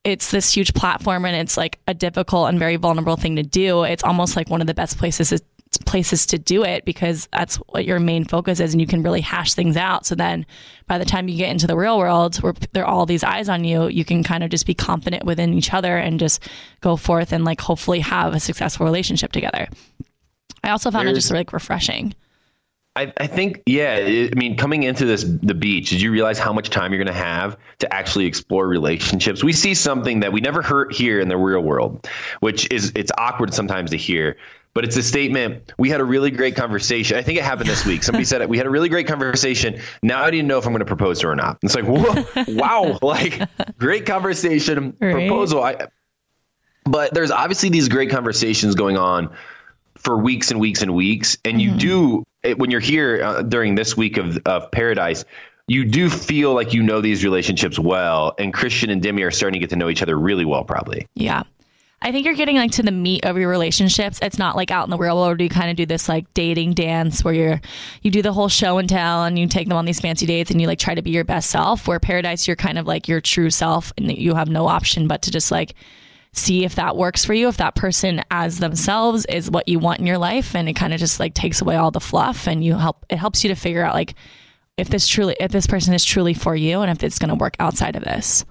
it's this huge platform and it's like a difficult and very vulnerable thing to do, it's almost like one of the best places places to do it because that's what your main focus is and you can really hash things out so then by the time you get into the real world where there are all these eyes on you you can kind of just be confident within each other and just go forth and like hopefully have a successful relationship together i also found it just like refreshing I, I think, yeah. it- I mean, coming into this the beach, did you realize how much time you're going to have to actually explore relationships? We see something that we never heard here in the real world, which is it's awkward sometimes to hear. But it's a statement. We had a really great conversation. I think it happened this week. Somebody said it. We had a really great conversation. Now I didn't know if I'm going to propose to her or not. It's like, whoa, wow, like great conversation, Right. proposal. I, but there's obviously these great conversations going on for weeks and weeks and weeks. And you do, it, when you're here uh, during this week of, of paradise, you do feel like you know these relationships well. And Kristian and Demi are starting to get to know each other really well, probably. Yeah. I think you're getting like to the meat of your relationships. It's not like out in the real world you kind of do this like dating dance where you're you do the whole show and tell and you take them on these fancy dates and you like try to be your best self. Where paradise you're kind of like your true self and you have no option but to just like see if that works for you, if that person as themselves is what you want in your life and it kind of just like takes away all the fluff and you help it helps you to figure out like if this truly if this person is truly for you and if it's going to work outside of this.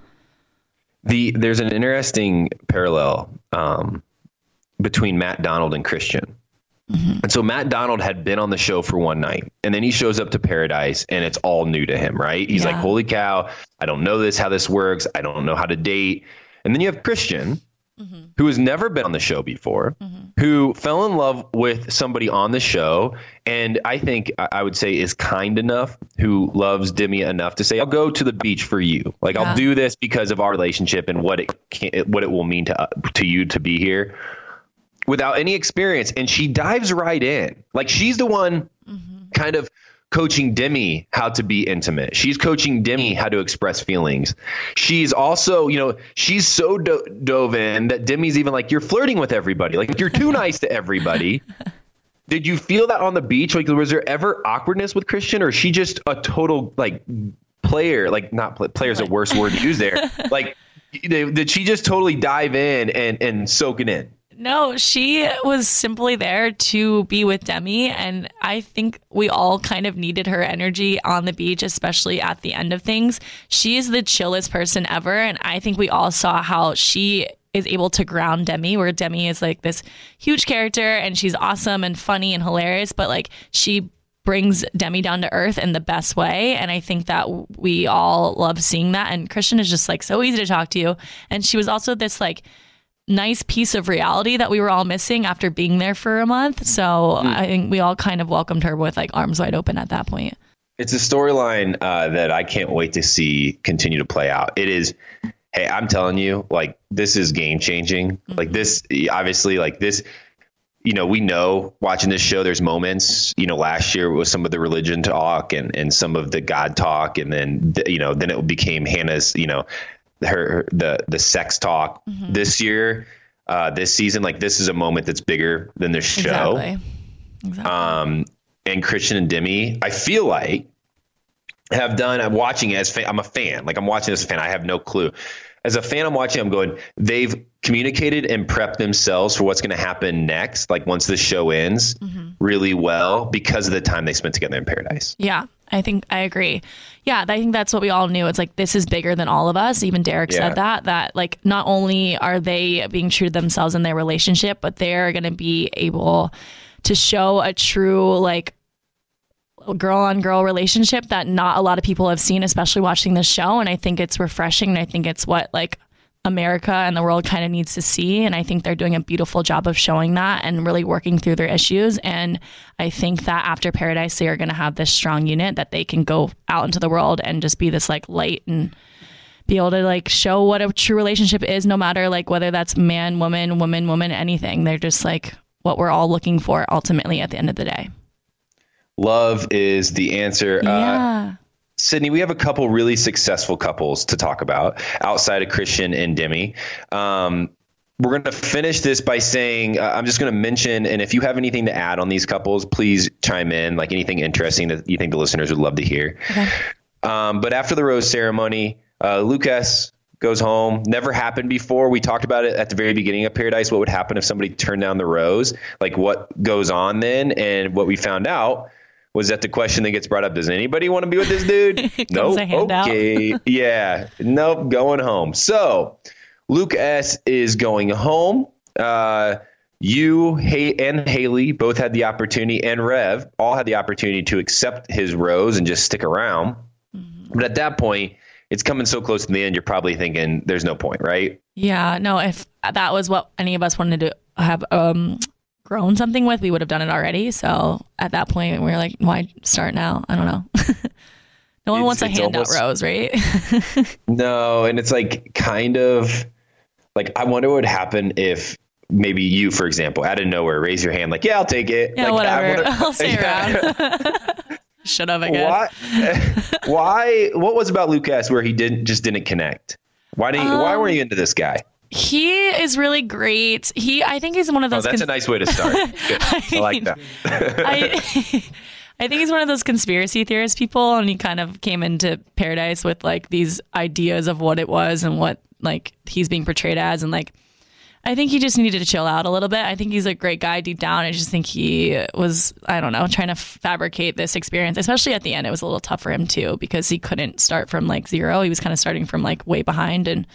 The there's an interesting parallel um, between Matt Donald and Kristian. And so Matt Donald had been on the show for one night, and then he shows up to Paradise, and it's all new to him, right? He's like, "Holy cow! I don't know this, how this works. I don't know how to date." And then you have Kristian, Mm-hmm. who has never been on the show before, mm-hmm. who fell in love with somebody on the show, and I think I would say is kind enough, who loves Demi enough to say, "I'll go to the beach for you. Like Yeah. I'll do this because of our relationship and what it can, what it will mean to uh, to you to be here." Without any experience, and she dives right in. Like she's the one mm-hmm. kind of coaching Demi how to be intimate. She's coaching Demi mm. how to express feelings. She's also, you know, she's so do- dove in that Demi's even like, you're flirting with everybody. Like you're too nice to everybody. Did you feel that on the beach? Like, was there ever awkwardness with Kristian, or is she just a total like player? Like, not play, player's a worse word to use there. like, did she just totally dive in and and soak it in? No, she was simply there to be with Demi. And I think we all kind of needed her energy on the beach, especially at the end of things. She is the chillest person ever. And I think we all saw how she is able to ground Demi, where Demi is like this huge character and she's awesome and funny and hilarious, but like she brings Demi down to earth in the best way. And I think that we all love seeing that. And Kristian is just like so easy to talk to. And she was also this like, nice piece of reality that we were all missing after being there for a month. So mm. I think we all kind of welcomed her with like arms wide open at that point. It's a storyline uh, that I can't wait to see continue to play out. It is, hey, I'm telling you, like this is game changing. Mm-hmm. Like this, obviously, like this. You know, we know watching this show, there's moments, you know, last year was some of the religion talk and, and some of the God talk. And then, you know, then it became Hannah's, you know, her the the sex talk mm-hmm. this year, uh, this season. Like this is a moment that's bigger than the show. Exactly. exactly. Um, and Kristian and Demi, I feel like have done. I'm watching as I'm a fan. Like I'm watching as a fan. I have no clue. As a fan, I'm watching. I'm going. They've communicated and prepped themselves for what's going to happen next. Like once the show ends, mm-hmm. really well because of the time they spent together in paradise. Yeah, I think I agree. Yeah, I think that's what we all knew. It's like this is bigger than all of us. Even Derek yeah. said that that like not only are they being true to themselves in their relationship, but they're going to be able to show a true like girl on girl relationship that not a lot of people have seen especially watching this show and I think it's refreshing and I think it's what like America and the world kind of needs to see. And I think they're doing a beautiful job of showing that and really working through their issues. And I think that after Paradise, they are going to have this strong unit that they can go out into the world and just be this like light and be able to like show what a true relationship is, no matter like whether that's man, woman, woman, woman, anything. They're just like what we're all looking for ultimately at the end of the day. Love is the answer. Uh, yeah. Uh, Sydney, we have a couple really successful couples to talk about outside of Kristian and Demi. Um, we're going to finish this by saying uh, I'm just going to mention, and if you have anything to add on these couples, please chime in, like anything interesting that you think the listeners would love to hear. Okay. Um, but after the rose ceremony, uh, Lucas goes home. Never happened before. We talked about it at the very beginning of Paradise. What would happen if somebody turned down the rose? Like what goes on then? And what we found out was that the question that gets brought up? Does anybody want to be with this dude? nope. Okay. yeah. Nope. Going home. So Luke S is going home. Uh, you hey, and Haley both had the opportunity, and Rev all had the opportunity to accept his rose and just stick around. Mm-hmm. But at that point, it's coming so close to the end, you're probably thinking there's no point, right? Yeah, no. If that was what any of us wanted to have um, grown something with, we would have done it already. So at that point, we are like, why start now? I don't know. no one it's, wants a handout almost, rose, right? no, and it's like kind of like I wonder what would happen if maybe you, for example, out of nowhere, raise your hand, like, yeah, I'll take it. Yeah, like, whatever. I'll stay yeah. around. Should have, I guess. Why? why? What was about Lucas where he didn't just didn't connect? Why didn't? Um, why were you into this guy? He is really great. He, I think he's one of oh, those. Oh, that's cons- a nice way to start. I, I, like that. I, I think he's one of those conspiracy theorist people, and he kind of came into Paradise with like these ideas of what it was and what like he's being portrayed as, and like I think he just needed to chill out a little bit. I think he's a great guy deep down. I just think he was, I don't know, trying to fabricate this experience, especially at the end. It was a little tough for him too because he couldn't start from like zero. He was kind of starting from like way behind and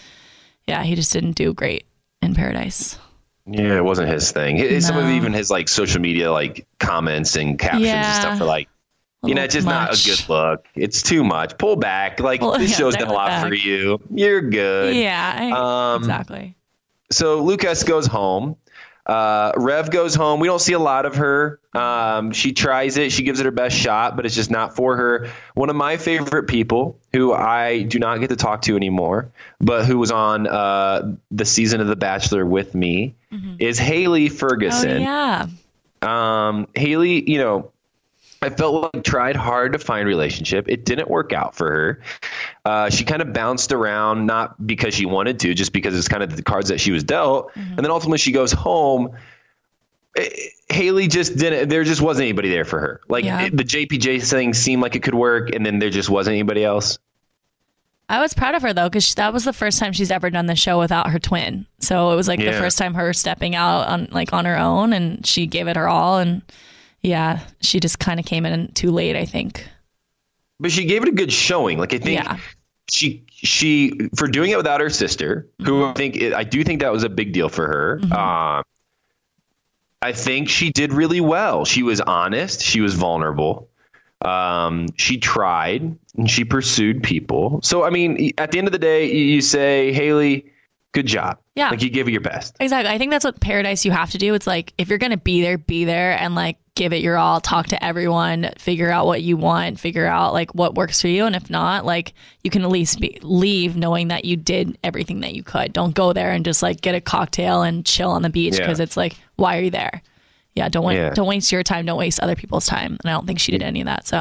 yeah, he just didn't do great in Paradise. Yeah, it wasn't his thing. No. Some of even his like social media like comments and captions yeah. and stuff are like, you know, it's just much. not a good look. It's too much. Pull back. Like well, this yeah, show's done a lot back. for you. You're good. Yeah, I, um, exactly. So Lucas goes home. Uh, Rev goes home. We don't see a lot of her. Um, she tries it. She gives it her best shot, but it's just not for her. One of my favorite people, who I do not get to talk to anymore, but who was on uh, the season of The Bachelor with me, mm-hmm. is Haley Ferguson. Oh, yeah. Um, Haley, you know, I felt like tried hard to find relationship. It didn't work out for her. Uh, she kind of bounced around, not because she wanted to, just because it's kind of the cards that she was dealt. Mm-hmm. And then ultimately she goes home. eh, Haley just didn't. There just wasn't anybody there for her. Like Yeah. it- the JPJ thing seemed like it could work, and then there just wasn't anybody else. I was proud of her though, because that was the first time she's ever done the show without her twin. So it was like the first time her stepping out on like on her own, and she gave it her all. And yeah, she just kind of came in too late, I think. But she gave it a good showing. Like I think Yeah. she she for doing it without her sister, who I think I do think that was a big deal for her. Um, I think she did really well. She was honest. She was vulnerable. Um, she tried and she pursued people. So I mean, at the end of the day, you you say, Haley, good job. Yeah. like you give it your best. Exactly. I think that's what paradise you have to do. It's like if you're gonna be there, be there and like give it your all, talk to everyone, figure out what you want, figure out like what works for you. And if not, like you can at least be, leave knowing that you did everything that you could. Don't go there and just like get a cocktail and chill on the beach Yeah. because it's like, why are you there? Yeah, don't wa- Yeah. don't waste your time, don't waste other people's time. And I don't think she did any of that. So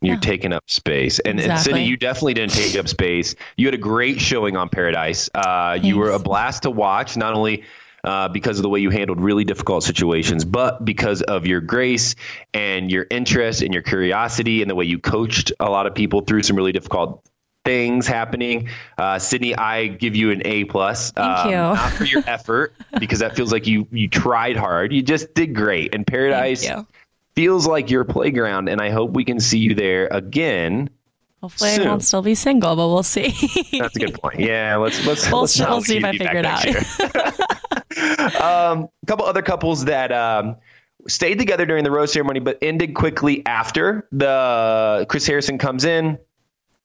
You're taking up space. And, and Exactly. Sydney, you definitely didn't take up space. You had a great showing on Paradise. Uh, you were a blast to watch, not only uh, because of the way you handled really difficult situations, but because of your grace and your interest and your curiosity and the way you coached a lot of people through some really difficult things happening. Uh, Sydney, I give you an A plus. Thank you. Not for your effort, because that feels like you you tried hard. You just did great. And Paradise feels like your playground, and I hope we can see you there again. Hopefully Soon. I won't still be single, but we'll see. That's a good point. Yeah, let's let's We'll- let's we'll see if I figure it out. um, a couple other couples that um, stayed together during the rose ceremony, but ended quickly after. The Chris Harrison comes in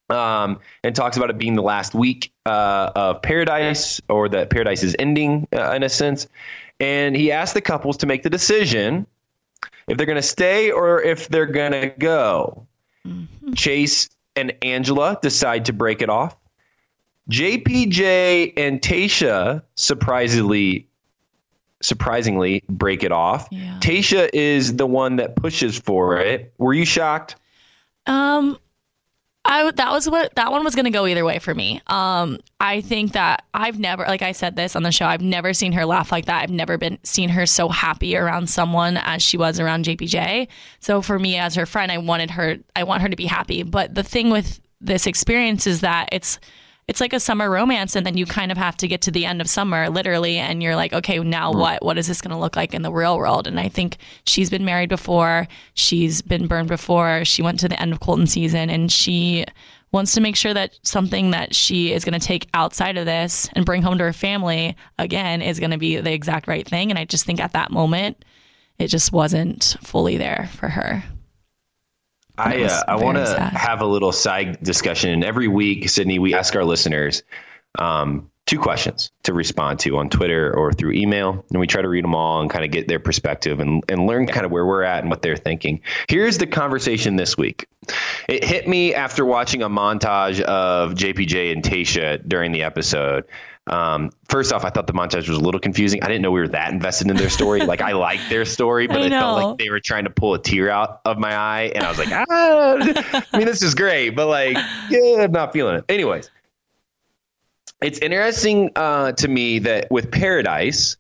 um, and talks about it being the last week uh, of Paradise, or that Paradise is ending uh, in a sense. And he asked the couples to make the decision if they're going to stay or if they're going to go. Chase and Angela decide to break it off. JPJ and Tayshia surprisingly surprisingly break it off. Yeah. Tayshia is the one that pushes for it. Were you shocked? Um, I that was what that one was gonna go either way for me. Um, I think that I've never, like I said this on the show, I've never seen her laugh like that. I've never been seen her so happy around someone as she was around JPJ. So for me as her friend, I wanted her, I want her to be happy. But the thing with this experience is that it's it's like a summer romance and then you kind of have to get to the end of summer literally and you're like okay now what? What is this going to look like in the real world? And i think she's been married before. She's been burned before. She went to the end of colton season and she wants to make sure that something that she is going to take outside of this and bring home to her family again is going to be the exact right thing. And i just think at that moment it just wasn't fully there for her I uh, I want to have a little side discussion. And every week, Sydney, we ask our listeners um, two questions to respond to on Twitter or through email, and we try to read them all and kind of get their perspective and and learn kind of where we're at and what they're thinking. Here's the conversation this week. It hit me after watching a montage of JPJ and Tayshia during the episode. Um, first off, I thought the montage was a little confusing. I didn't know we were that invested in their story. like I liked their story, but I it felt like they were trying to pull a tear out of my eye, and I was like, ah. I mean, this is great, but like, yeah, I'm not feeling it. Anyways, it's interesting uh, to me that with Paradise,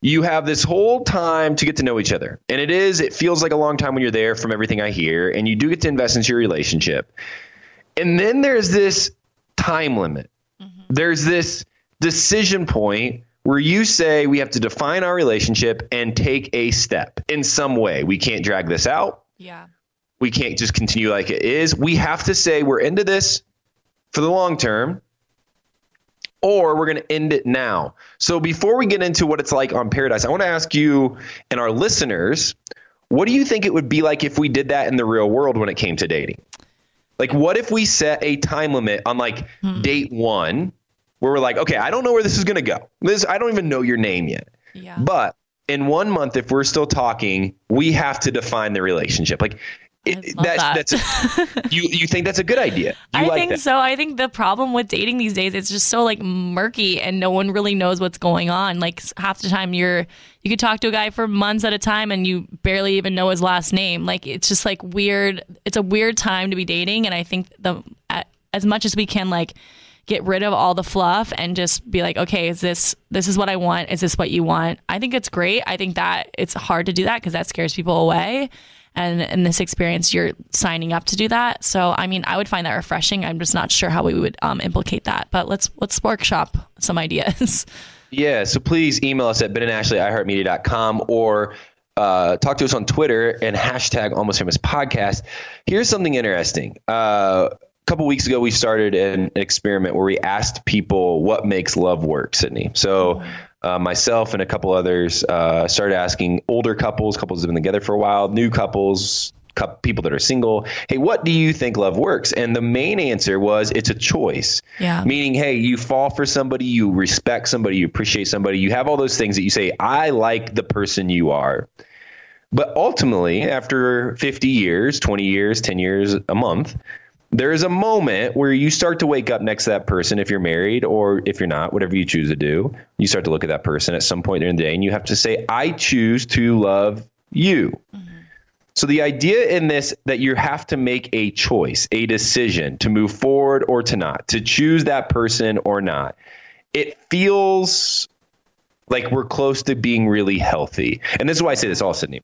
you have this whole time to get to know each other. And it is, it feels like a long time when you're there from everything I hear, and you do get to invest into your relationship. And then there's this time limit. There's this decision point where you say we have to define our relationship and take a step in some way. We can't drag this out. yeah We can't just continue like it is. We have to say we're into this for the long term or we're going to end it now. So before we get into what it's like on Paradise, I want to ask you and our listeners, what do you think it would be like if we did that in the real world when it came to dating? Like what if we set a time limit on like hmm. date 1 where we're like, okay, I don't know where this is going to go. This I don't even know your name yet. yeah But in one month, if we're still talking, we have to define the relationship. Like it, that's that. that's a, you. You think that's a good idea? You I like think that? so. I think the problem with dating these days it's just so like murky and no one really knows what's going on. Like half the time you're you could talk to a guy for months at a time and you barely even know his last name. Like it's just like weird. It's a weird time to be dating and I think the as much as we can like get rid of all the fluff and just be like, okay, is this this is what I want? Is this what you want? I think it's great. I think that it's hard to do that because that scares people away. And in this experience, you're signing up to do that. So, I mean, I would find that refreshing. I'm just not sure how we would um, implicate that. But let's let's workshop some ideas. Yeah, so please email us at Ben and Ashley iHeartMedia.com or uh, talk to us on Twitter and hashtag Almost Famous Podcast. Here's something interesting. Uh, couple weeks ago, we started an experiment where we asked people what makes love work, Sydney. So uh, myself and a couple others uh, started asking older couples, couples that have been together for a while, new couples, people that are single, hey, what do you think love works? And the main answer was it's a choice. Yeah. Meaning, hey, you fall for somebody, you respect somebody, you appreciate somebody, you have all those things that you say, I like the person you are. But ultimately, after 50 years, 20 years, 10 years, a month, there is a moment where you start to wake up next to that person if you're married or if you're not, whatever you choose to do. You start to look at that person at some point during the day and you have to say, I choose to love you. Mm-hmm. So the idea in this that you have to make a choice, a decision to move forward or to not, to choose that person or not. It feels like we're close to being really healthy. And this is why I say this all, Sydney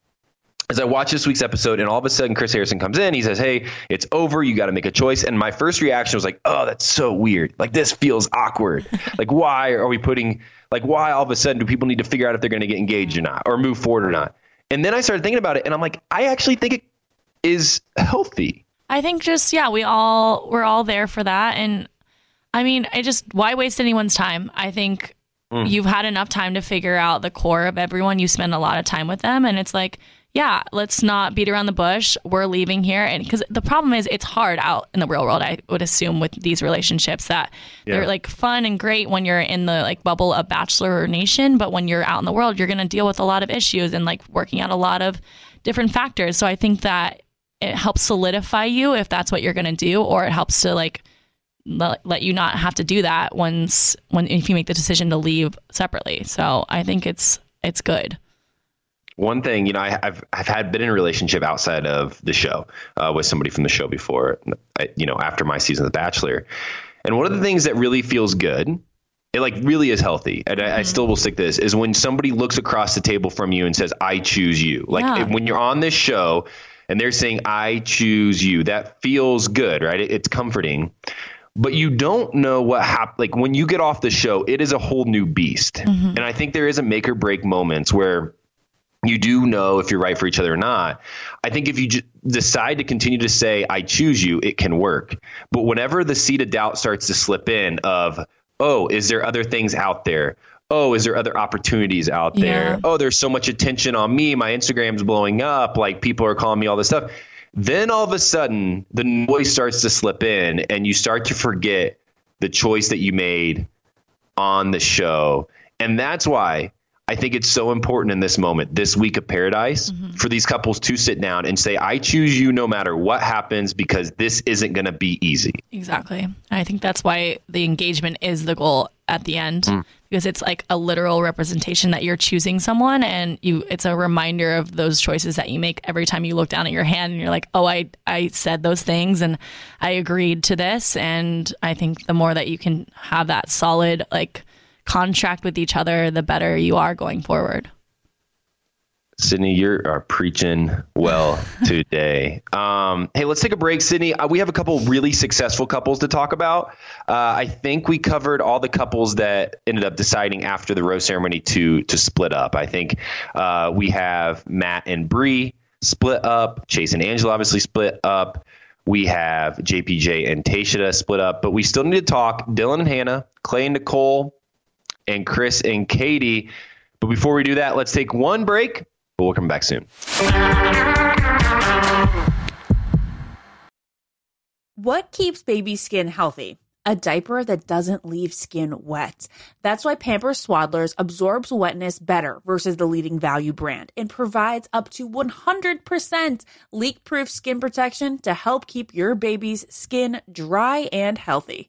as I watch this week's episode, and all of a sudden Chris Harrison comes in, he says, Hey, it's over. You got to make a choice. And my first reaction was like, Oh, that's so weird. Like, this feels awkward. like, why are we putting, like, why all of a sudden do people need to figure out if they're going to get engaged or not, or move forward or not? And then I started thinking about it, and I'm like, I actually think it is healthy. I think just yeah, we all we're all there for that, and I mean, I just why waste anyone's time? I think mm. you've had enough time to figure out the core of everyone. You spend a lot of time with them, and it's like, yeah, let's not beat around the bush. We're leaving here, and because the problem is, it's hard out in the real world. I would assume with these relationships that Yeah. they're like fun and great when you're in the like bubble of bachelor nation, but when you're out in the world, you're going to deal with a lot of issues and like working out a lot of different factors. So I think that it helps solidify you if that's what you're going to do, or it helps to like let, let you not have to do that once when if you make the decision to leave separately. So I think it's it's good. One thing, you know, I, I've I've had been in a relationship outside of the show uh, with somebody from the show before, I, you know, after my season of The Bachelor, and one of the things that really feels good, it like really is healthy, and I, I still will stick this is when somebody looks across the table from you and says, "I choose you." Like Yeah. if- when you're on this show and they're saying, "I choose you," that feels good, right? It, it's comforting. But you don't know what happened. Like when you get off the show, it is a whole new beast. And I think there is a make or break moments where you do know if you're right for each other or not. I think if you j- decide to continue to say I choose you, it can work. But whenever the seed of doubt starts to slip in of, oh, is there other things out there? Oh, is there other opportunities out there? Yeah. Oh, there's so much attention on me. My Instagram's blowing up. Like people are calling me all this stuff. Then all of a sudden, the noise starts to slip in, and you start to forget the choice that you made on the show. And that's why I think it's so important in this moment, this week of paradise, mm-hmm. for these couples to sit down and say, I choose you no matter what happens because this isn't going to be easy. Exactly. And I think that's why the engagement is the goal at the end mm. because it's like a literal representation that you're choosing someone and you it's a reminder of those choices that you make every time you look down at your hand and you're like, "Oh, I I said those things and I agreed to this." And I think the more that you can have that solid like contract with each other, the better you are going forward. Sydney, you're preaching well today. Um, hey, let's take a break, Sydney. Uh, we have a couple really successful couples to talk about. Uh, I think we covered all the couples that ended up deciding after the rose ceremony to to split up. I think uh, we have Matt and Bri split up. Chase and Angela obviously split up. We have JPJ and Tayshia split up, but we still need to talk Dylan and Hannah, Clay and Nicole, and Chris and Katie. But before we do that, let's take one break, but we'll come back soon. What keeps baby skin healthy? A diaper that doesn't leave skin wet. That's why Pampers Swaddlers absorbs wetness better versus the leading value brand and provides up to 100% leak proof skin protection to help keep your baby's skin dry and healthy.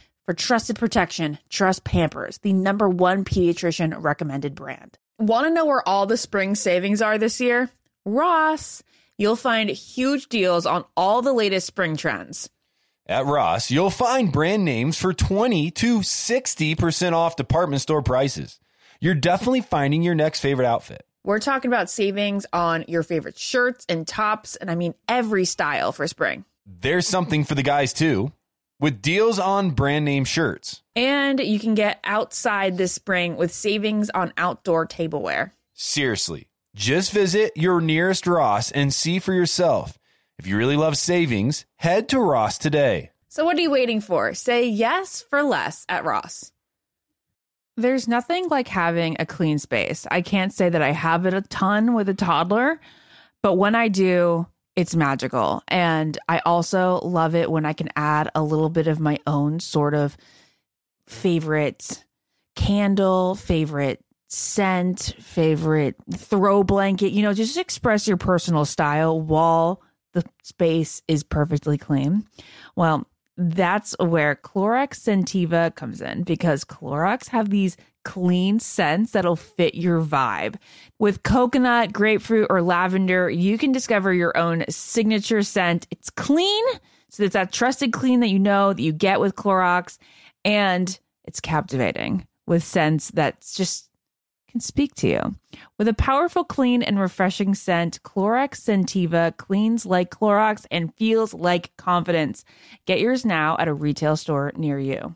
For trusted protection, trust Pampers, the number one pediatrician recommended brand. Want to know where all the spring savings are this year? Ross. You'll find huge deals on all the latest spring trends. At Ross, you'll find brand names for 20 to 60% off department store prices. You're definitely finding your next favorite outfit. We're talking about savings on your favorite shirts and tops, and I mean every style for spring. There's something for the guys too, with deals on brand name shirts. And you can get outside this spring with savings on outdoor tableware. Seriously, just visit your nearest Ross and see for yourself. If you really love savings, head to Ross today. So, what are you waiting for? Say yes for less at Ross. There's nothing like having a clean space. I can't say that I have it a ton with a toddler, but when I do, it's magical. And I also love it when I can add a little bit of my own sort of favorite candle, favorite scent, favorite throw blanket, you know, just express your personal style while the space is perfectly clean. Well, that's where Clorox Scentiva comes in because Clorox have these clean scents that'll fit your vibe. With coconut, grapefruit, or lavender, you can discover your own signature scent. It's clean, so it's that trusted clean that you know that you get with Clorox, and it's captivating with scents that's just can speak to you. With a powerful, clean, and refreshing scent, Clorox Scentiva cleans like Clorox and feels like confidence. Get yours now at a retail store near you.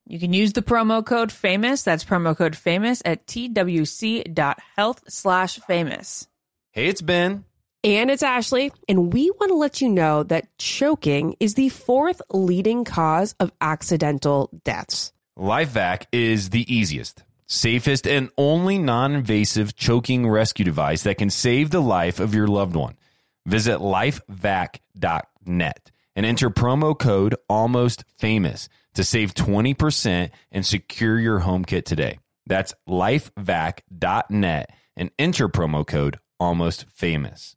You can use the promo code famous. That's promo code famous at twc.health slash famous. Hey, it's Ben. And it's Ashley, and we want to let you know that choking is the fourth leading cause of accidental deaths. LifeVac is the easiest, safest, and only non invasive choking rescue device that can save the life of your loved one. Visit lifevac.net and enter promo code almost famous to save 20% and secure your home kit today. That's lifevac.net and enter promo code almost famous.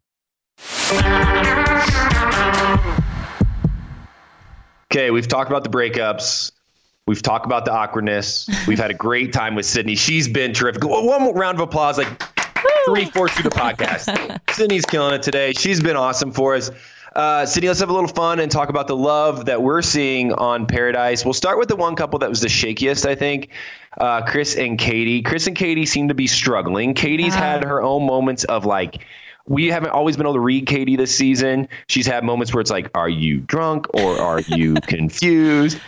Okay, we've talked about the breakups. We've talked about the awkwardness. We've had a great time with Sydney. She's been terrific. One more round of applause, like three fourths through the podcast. Sydney's killing it today. She's been awesome for us. Uh, Sydney, let's have a little fun and talk about the love that we're seeing on Paradise. We'll start with the one couple that was the shakiest, I think. Uh, Chris and Katie. Chris and Katie seem to be struggling. Katie's had her own moments of like, we haven't always been able to read Katie this season. She's had moments where it's like, are you drunk or are you confused?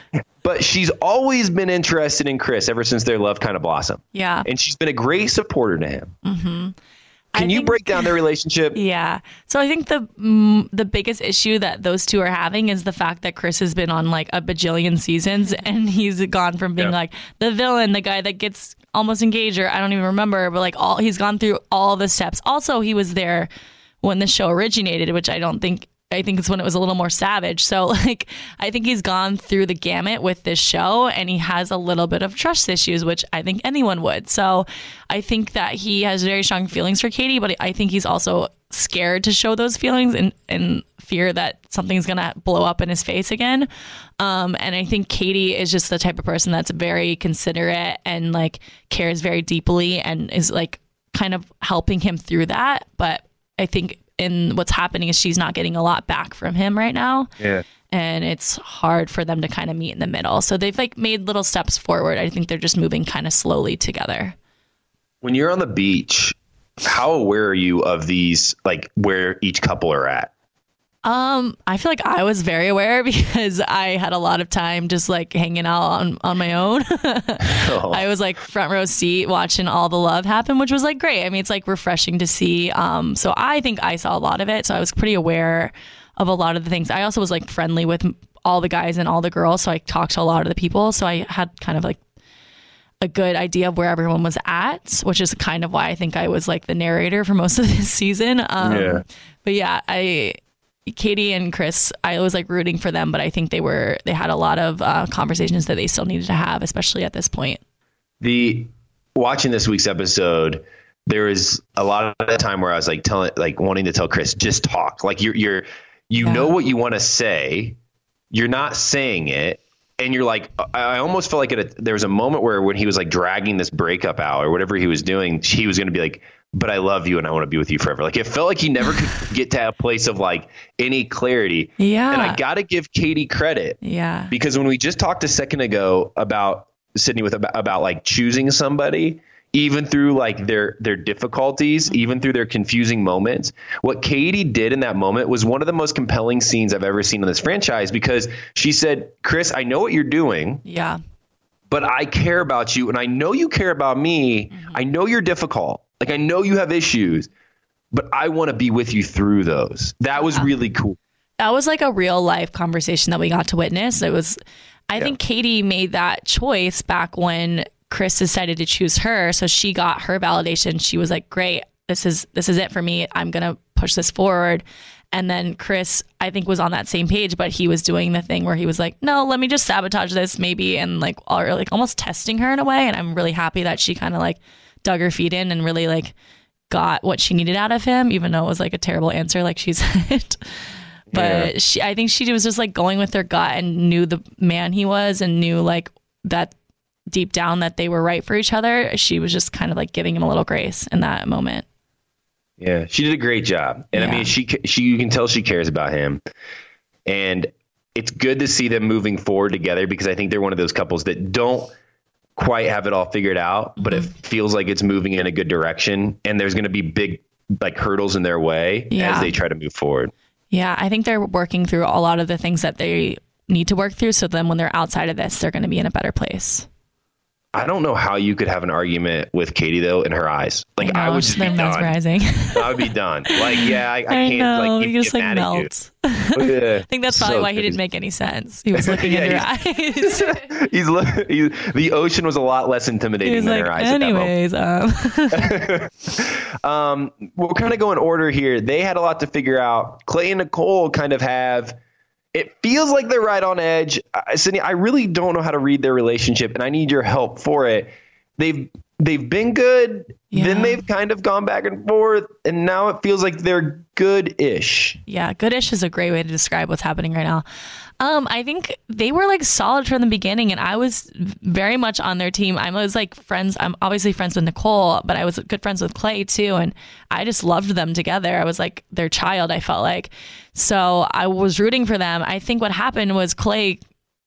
But she's always been interested in Chris ever since their love kind of blossomed. Yeah. And she's been a great supporter to him. Mm-hmm. Can I you think- break down their relationship? Yeah. So I think the mm, the biggest issue that those two are having is the fact that Chris has been on like a bajillion seasons and he's gone from being Yeah. like the villain, the guy that gets almost engaged or I don't even remember, but like all he's gone through all the steps. Also, he was there when the show originated, which I don't think I think it's when it was a little more savage. So like I think he's gone through the gamut with this show and he has a little bit of trust issues, which I think anyone would. So I think that he has very strong feelings for Katie, but I think he's also scared to show those feelings and, and fear that something's gonna blow up in his face again. Um, and I think Katie is just the type of person that's very considerate and like cares very deeply and is like kind of helping him through that. But I think in what's happening is she's not getting a lot back from him right now. Yeah. And it's hard for them to kind of meet in the middle. So they've like made little steps forward. I think they're just moving kind of slowly together. When you're on the beach, how aware are you of these, like where each couple are at? Um, I feel like I was very aware because I had a lot of time just like hanging out on, on my own. I was like front row seat watching all the love happen, which was like great. I mean, it's like refreshing to see. Um, so I think I saw a lot of it. So I was pretty aware of a lot of the things. I also was like friendly with all the guys and all the girls. So I talked to a lot of the people. So I had kind of like a good idea of where everyone was at, which is kind of why I think I was like the narrator for most of this season. Um, Yeah. But yeah, I Katie and Chris, I was like rooting for them, but I think they were they had a lot of uh, conversations that they still needed to have, especially at this point. the watching this week's episode there was a lot of the time where i was like telling like wanting to tell chris just talk like you're you're you Yeah. know what you want to say you're not saying it and you're like i I almost felt like it, there was a moment where when he was like dragging this breakup out or whatever he was doing he was going to be like but i love you and i want to be with you forever like it felt like he never could get to a place of like any clarity Yeah. and i gotta give katie credit Yeah. because when we just talked a second ago about Sydney with about, about like choosing somebody even through like their their difficulties even through their confusing moments what Katie did in that moment was one of the most compelling scenes I've ever seen in this franchise because she said Chris I know what you're doing Yeah. but I care about you and I know you care about me mm-hmm. I know you're difficult like I know you have issues but I want to be with you through those that was really cool that was like a real life conversation that we got to witness. It was, I think Katie made that choice back when Chris decided to choose her. So she got her validation. She was like, great, this is, this is it for me. I'm going to push this forward. And then Chris, I think, was on that same page, but he was doing the thing where he was like, no, let me just sabotage this maybe. And like, or like almost testing her in a way. And I'm really happy that she kind of like dug her feet in and really like got what she needed out of him, even though it was like a terrible answer, like she said. but Yeah. she i think she was just like going with her gut and knew the man he was and knew like that deep down that they were right for each other. She was just kind of like giving him a little grace in that moment. Yeah, she did a great job, and I mean, she she you can tell she cares about him, and it's good to see them moving forward together because I think they're one of those couples that don't quite have it all figured out, but it Mm-hmm. feels like it's moving in a good direction, and there's going to be big like hurdles in their way Yeah. as they try to move forward. yeah i think they're working through a lot of the things that they need to work through so then when they're outside of this they're going to be in a better place I don't know how you could have an argument with Katie though in her eyes. Like I, know, would just be done. mesmerizing I would be done. Like yeah, I, I i, can't know like you just get like melt i think that's probably So why he didn't make any sense he was looking Yeah, in her eyes he's, look, he's the ocean was a lot less intimidating he was than like her eyes. anyways um Um, we'll kind of go in order here. They had a lot to figure out. Clay and Nicole kind of have. It feels like they're right on edge. Uh, Sydney, I really don't know how to read their relationship, and I need your help for it. They've they've been good, then they've kind of gone back and forth, and now it feels like they're good-ish. Yeah, good-ish is a great way to describe what's happening right now. Um, I think they were like solid from the beginning, and I was very much on their team. I was like friends. I'm obviously friends with Nicole, but I was good friends with Clay too, and I just loved them together. I was like their child. I felt like, so I was rooting for them. I think what happened was Clay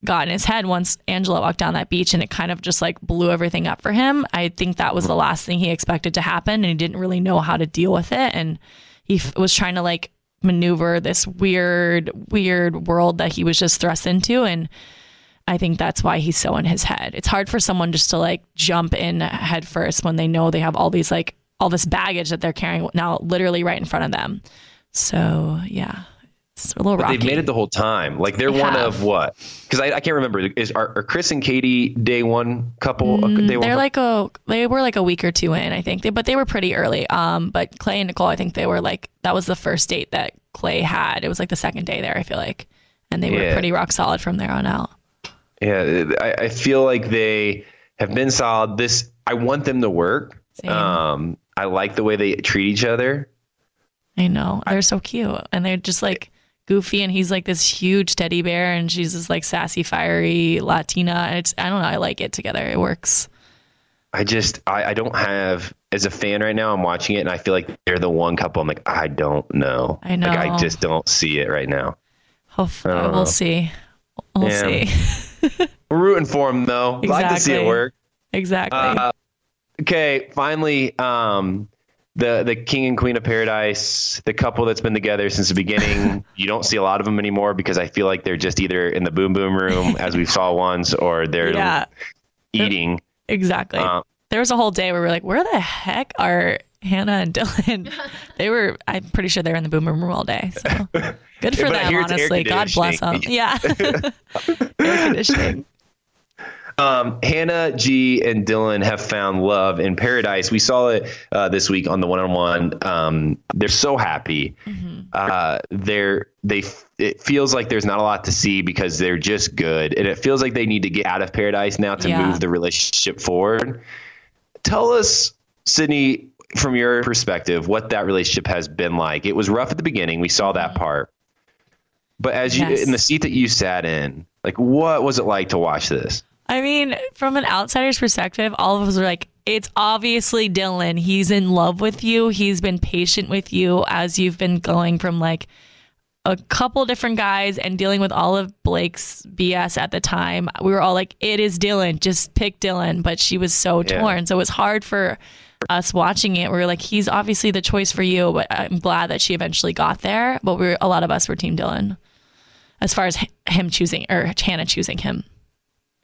got in his head once Angela walked down that beach and it kind of just like blew everything up for him. I think that was the last thing he expected to happen and he didn't really know how to deal with it and he f- was trying to like maneuver this weird weird world that he was just thrust into and I think that's why he's so in his head. It's hard for someone just to like jump in head first when they know they have all these like all this baggage that they're carrying now literally right in front of them. So, yeah. It's a little But rocky. they've made it the whole time. Like they're They one have. of what? Because I, I can't remember. Is are, are Chris and Katie day one couple? day one Mm, They're couple? like a they were like a week or two in, I think. They, but they were pretty early. Um, but Clay and Nicole, I think they were like that was the first date that Clay had. It was like the second day there, I feel like. And they were Yeah. pretty rock solid from there on out. Yeah, I, I feel like they have been solid. This I want them to work. Same. Um, I like the way they treat each other. I know. They're so cute. And they're just like goofy and he's like this huge teddy bear and she's this like sassy, fiery Latina. And it's I don't know, I like it together. It works. I just I, I don't have as a fan right now. I'm watching it and I feel like they're the one couple. I'm like I don't know. I know. Like I just don't see it right now. Hopefully don't know. we'll see. We'll Yeah. see. We're rooting for them though. Like to see it Exactly. work. exactly. Uh, okay, finally, um, the the king and queen of paradise, the couple that's been together since the beginning. you don't see a lot of them anymore because I feel like they're just either in the boom boom room as we saw once, or they're yeah, eating. exactly. Uh, there was a whole day where we were like, where the heck are Hannah and Dylan? they were, I'm pretty sure they were in the boom boom room all day. So good for But them, hear it's air honestly. God bless them. Yeah. air conditioning. Um, Hannah, G, and Dylan have found love in paradise. We saw it uh, this week on the one-on-one. Um, they're so happy. Uh, they're they. It feels like there's not a lot to see because they're just good, and it feels like they need to get out of paradise now to Yeah. move the relationship forward. Tell us, Sydney, from your perspective, what that relationship has been like. It was rough at the beginning. We saw that part, but as you Yes. in the seat that you sat in, like, what was it like to watch this? I mean, from an outsider's perspective, all of us were like, it's obviously Dylan. He's in love with you. He's been patient with you as you've been going from like a couple different guys and dealing with all of Blake's BS at the time. We were all like, it is Dylan. Just pick Dylan. But she was so Yeah. torn. So it was hard for us watching it. We were like, he's obviously the choice for you. But I'm glad that she eventually got there. But we were, a lot of us were Team Dylan as far as him choosing or Hannah choosing him.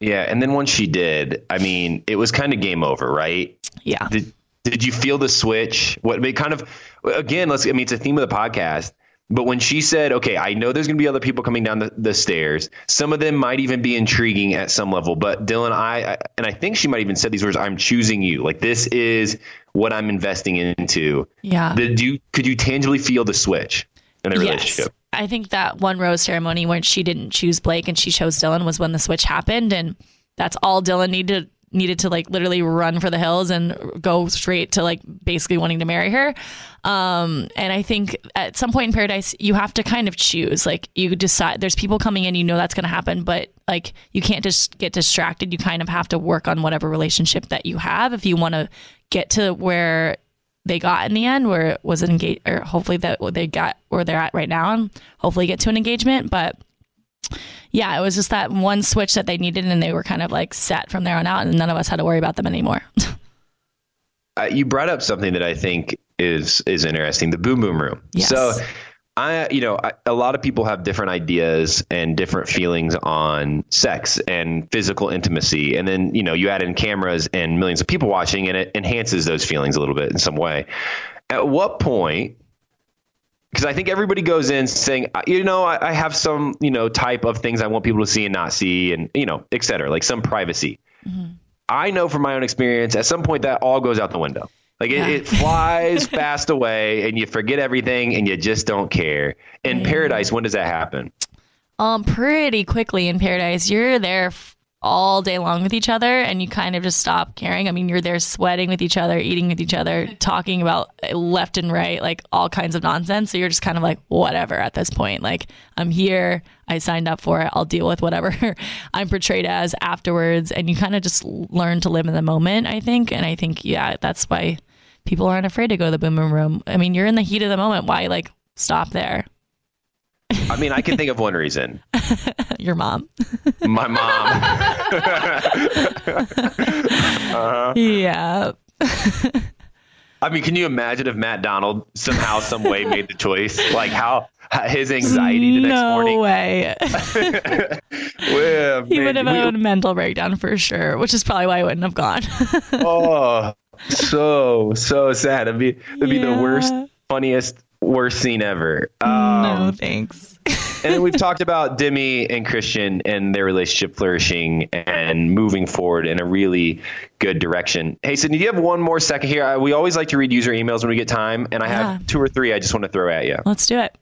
Yeah, and then once she did, I mean, it was kind of game over, right? Yeah. Did Did you feel the switch? What it kind of again? Let's. I mean, it's a theme of the podcast. But when she said, "Okay, I know there's going to be other people coming down the, the stairs. Some of them might even be intriguing at some level." But Dylan, I, I and I think she might even said these words: "I'm choosing you. Like this is what I'm investing into." Yeah. Did you could you tangibly feel the switch in the relationship? I think that one rose ceremony when she didn't choose Blake and she chose Dylan was when the switch happened, and that's all Dylan needed needed to like literally run for the hills and go straight to like basically wanting to marry her. Um, and I think at some point in paradise, you have to kind of choose. Like you decide there's people coming in, you know that's going to happen, but like you can't just get distracted. You kind of have to work on whatever relationship that you have if you want to get to where they got in the end where it was an engage or hopefully that they got where they're at right now and hopefully get to an engagement but yeah it was just that one switch that they needed and they were kind of like set from there on out and none of us had to worry about them anymore uh, you brought up something that I think is is interesting: the boom boom room. Yes. So, I you know I, a lot of people have different ideas and different feelings on sex and physical intimacy, and then you know you add in cameras and millions of people watching, and it enhances those feelings a little bit in some way. At what point? Because I think everybody goes in saying, you know, I, I have some, you know, type of things I want people to see and not see, and you know, et cetera, like some privacy. Mm-hmm. I know from my own experience, at some point that all goes out the window. Like it, Yeah. it flies fast away, and you forget everything, and you just don't care. In paradise, when does that happen? um pretty quickly in paradise. You're there f- all day long with each other and you kind of just stop caring. I mean you're there sweating with each other eating with each other talking about left and right like all kinds of nonsense. So you're just kind of like whatever at this point. Like i'm here i signed up for it i'll deal with whatever i'm portrayed as afterwards. And you kind of just learn to live in the moment i think. And i think yeah that's why people aren't afraid to go to the boom boom room i mean you're in the heat of the moment why like stop there I mean, I can think of one reason. your mom My mom. Uh-huh. yeah I mean, can you imagine if Matt Donald somehow, some way made the choice? Like how his anxiety the next no morning. way. Well, he man, would have we- had a mental breakdown for sure, which is probably why I wouldn't have gone. oh, so so sad. It'd be it'd be the worst, funniest, worst scene ever. no, Um, thanks. and then we've talked about Demi and Kristian and their relationship flourishing and moving forward in a really good direction. Hey, Sydney, do you have one more second here? I, we always like to read user emails when we get time, and I have two or three I just want to throw at you. Let's do it.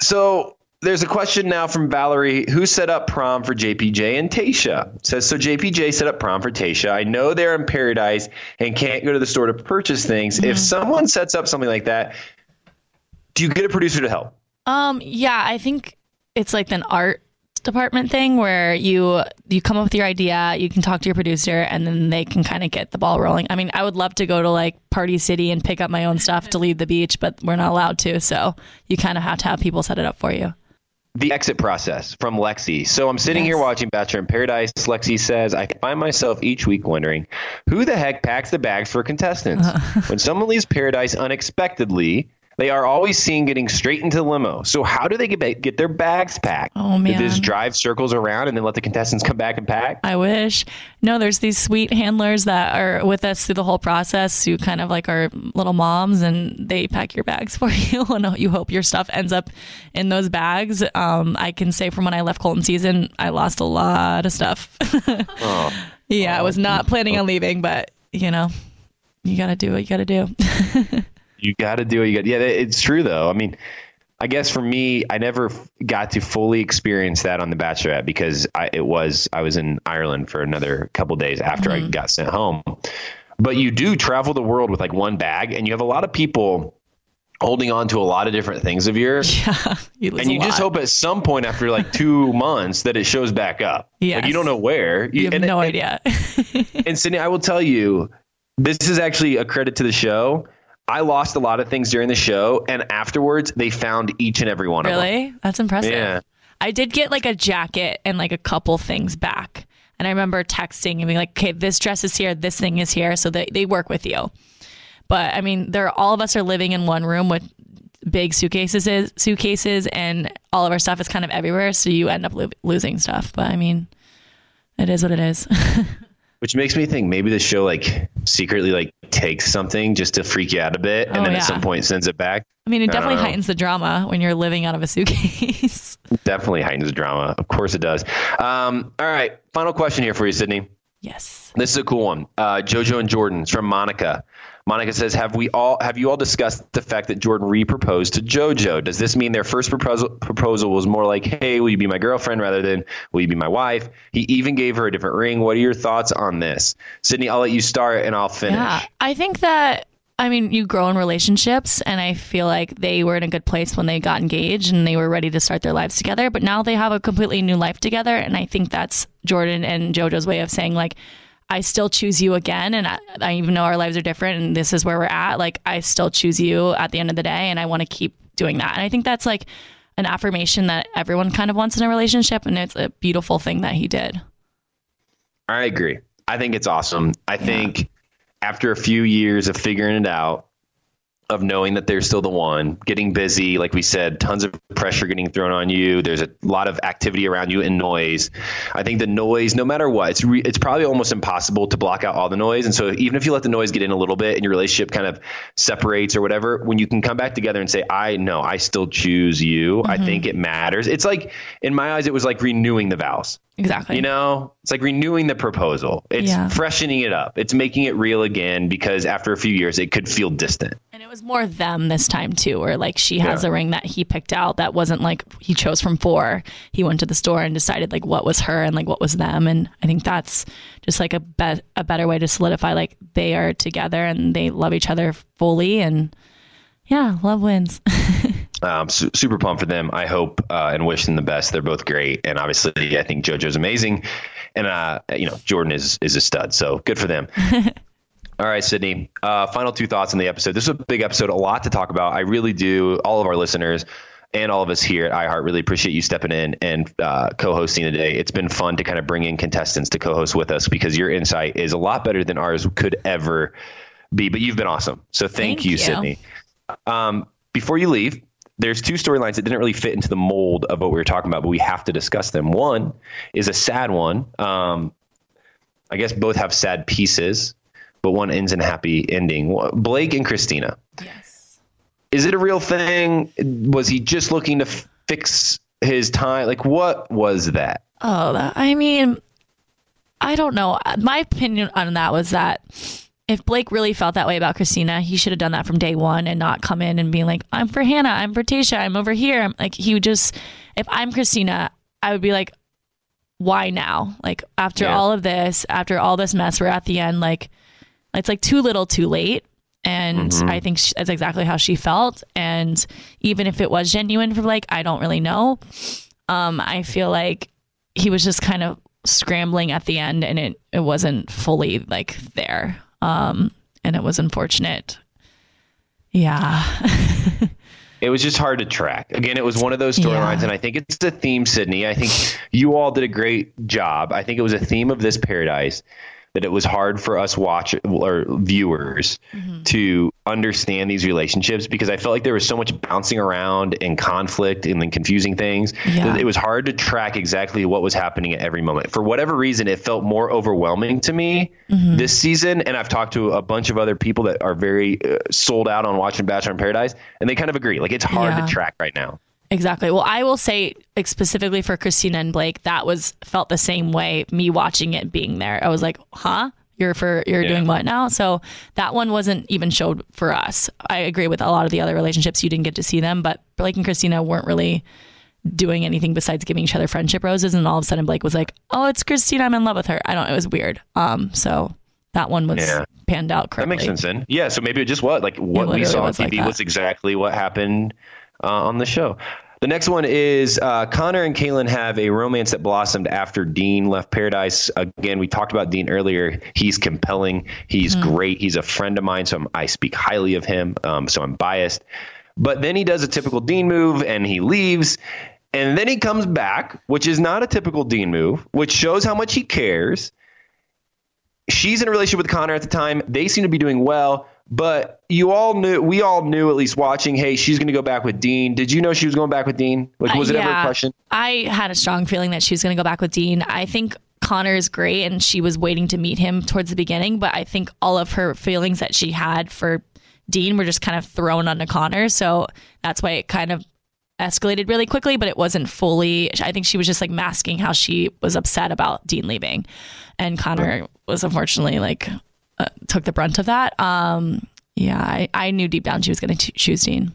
So there's a question now from Valerie who set up prom for JPJ and Tayshia. Says so JPJ set up prom for Tayshia. I know they're in paradise and can't go to the store to purchase things. If someone sets up something like that, do you get a producer to help? Um, yeah, I think it's like an art department thing where you you come up with your idea, you can talk to your producer, and then they can kind of get the ball rolling. I mean, I would love to go to like Party City and pick up my own stuff to leave the beach, but we're not allowed to, so you kind of have to have people set it up for you. The exit process from Lexi. So I'm sitting here watching Bachelor in Paradise. Lexi says, I find myself each week wondering who the heck packs the bags for contestants? Uh-huh. when someone leaves Paradise unexpectedly, they are always seen getting straight into the limo. So how do they get get their bags packed? Oh, Do they just drive circles around and then let the contestants come back and pack? I wish. No, there's these sweet handlers that are with us through the whole process who kind of like our little moms and they pack your bags for you and you hope your stuff ends up in those bags. Um, I can say from when I left Colton season, I lost a lot of stuff. oh. Yeah, I was not planning on leaving, but you know, you got to do what you got to do. You got to do it. You got. Yeah, it's true though. I mean, I guess for me, I never got to fully experience that on The Bachelorette because I, it was I was in Ireland for another couple days after I mm-hmm. got sent home. But you do travel the world with like one bag, and you have a lot of people holding on to a lot of different things of yours. yeah, you And you just hope at some point after like two months that it shows back up. Like you don't know where. you have and- no and- idea. and Sydney, I will tell you, this is actually a credit to the show. I lost a lot of things during the show, and afterwards, they found each and every one of them. really? That's impressive. Yeah. I did get like a jacket and like a couple things back. And I remember texting and being like, okay, this dress is here, this thing is here. So they, they work with you. But I mean, they're all of us are living in one room with big suitcases, suitcases, and all of our stuff is kind of everywhere. So you end up lo- losing stuff. But I mean, it is what it is. Which makes me think maybe the show like secretly like takes something just to freak you out a bit, and Oh, then yeah. at some point sends it back. I mean, it definitely heightens the drama when you're living out of a suitcase. Definitely heightens the drama. Of course it does. Um, all right, final question here for you, Sydney. yes. This is a cool one. Uh, Jojo and Jordan it's from Monica. Monica says, "Have we all have you all discussed the fact that Jordan re-proposed to JoJo? Does this mean their first proposal proposal was more like, "Hey, will you be my girlfriend?" rather than "Will you be my wife?" He even gave her a different ring. What are your thoughts on this, Sydney? I'll let you start and I'll finish. Yeah. I think that I mean, you grow in relationships and I feel like they were in a good place when they got engaged and they were ready to start their lives together, but now they have a completely new life together and I think that's Jordan and JoJo's way of saying like I still choose you again and I, I even know our lives are different and this is where we're at, like I still choose you at the end of the day and I want to keep doing that. And I think that's like an affirmation that everyone kind of wants in a relationship and it's a beautiful thing that he did. I agree. I think it's awesome. I think after a few years of figuring it out, of knowing that they're still the one, getting busy, like we said, tons of pressure getting thrown on you. There's a lot of activity around you and noise. I think the noise, no matter what, it's re- it's probably almost impossible to block out all the noise. And so even if you let the noise get in a little bit and your relationship kind of separates or whatever, when you can come back together and say, "I know, I still choose you," I mm-hmm. think it matters. It's like in my eyes, it was like renewing the vows. Exactly. You know, it's like renewing the proposal. It's Yeah. freshening it up. It's making it real again because after a few years, it could feel distant. Was more them this time too, where like she has Yeah. a ring that he picked out that wasn't like he chose from four. He went to the store and decided like what was her and like what was them. And I think that's just like a a better way to solidify like they are together and they love each other fully. And yeah, love wins. Um, su- super pumped for them. I hope uh, and wish them the best. They're both great, and obviously, I think JoJo's amazing, and uh, you know Jordan is is a stud. So good for them. All right, Sydney. Uh, final two thoughts on the episode. This is a big episode, a lot to talk about. I really do. All of our listeners and all of us here at iHeart really appreciate you stepping in and uh, co-hosting today. It's been fun to kind of bring in contestants to co-host with us because your insight is a lot better than ours could ever be. But you've been awesome. So thank, Thank you, you. Sydney. Um, before you leave, there's two storylines that didn't really fit into the mold of what we were talking about, but we have to discuss them. One is a sad one. Um, I guess both have sad pieces, but one ends in a happy ending. Blake and Christina. yes. Is it a real thing? Was he just looking to f- fix his time? Like, what was that? Oh, I mean, I don't know. Uh, my opinion on that was that if Blake really felt that way about Christina, he should have done that from day one and not come in and be like, I'm for Hannah, I'm for Tayshia, I'm over here. I'm like, he would just, if I'm Christina, I would be like, why now? Like, after Yeah. all of this, after all this mess, we're at the end, like, it's like too little, too late. And Mm-hmm. I think she, that's exactly how she felt. And even if it was genuine for Blake, I don't really know. Um, I feel like he was just kind of scrambling at the end and it, it wasn't fully like there. Um, and it was unfortunate. Yeah. It was just hard to track. Again, it was one of those storylines, Yeah. and I think it's a theme, Sydney. I think you all did a great job. I think it was a theme of this paradise that it was hard for us watch or viewers Mm-hmm. to understand these relationships because I felt like there was so much bouncing around and conflict and then confusing things. Yeah. that It was hard to track exactly what was happening at every moment. For whatever reason, it felt more overwhelming to me Mm-hmm. this season. And I've talked to a bunch of other people that are very uh, sold out on watching Bachelor in Paradise, and they kind of agree. Like it's hard Yeah. to track right now. Exactly. Well, I will say like specifically for Christina and Blake, that was felt the same way. Me watching it, being there, I was like, "Huh? You're for you're Yeah. doing what now?" So that one wasn't even showed for us. I agree with a lot of the other relationships. You didn't get to see them, but Blake and Christina weren't really doing anything besides giving each other friendship roses. And all of a sudden, Blake was like, "Oh, it's Christina. I'm in love with her." I don't. It was weird. Um. So that one was Yeah. panned out That makes sense then. Yeah. So maybe it just what like what we saw on was like TV was exactly what happened uh, on the show. The next one is uh, Connor and Caelynn have a romance that blossomed after Dean left Paradise. Again, we talked about Dean earlier. He's compelling. He's Mm-hmm. great. He's a friend of mine, so I'm, I speak highly of him. Um, so I'm biased. But then he does a typical Dean move and he leaves. And then he comes back, which is not a typical Dean move, which shows how much he cares. She's in a relationship with Connor at the time. They seem to be doing well, but you all knew, we all knew at least watching, hey, she's going to go back with Dean. Did you know she was going back with Dean? Like, was Uh, it ever a question? I had a strong feeling that she was going to go back with Dean. I think Connor is great and she was waiting to meet him towards the beginning, but I think all of her feelings that she had for Dean were just kind of thrown onto Connor. So that's why it kind of escalated really quickly, but it wasn't fully. I think she was just like masking how she was upset about Dean leaving. And Connor was unfortunately like, uh, took the brunt of that. Um, yeah, I, I knew deep down she was going to choose Dean.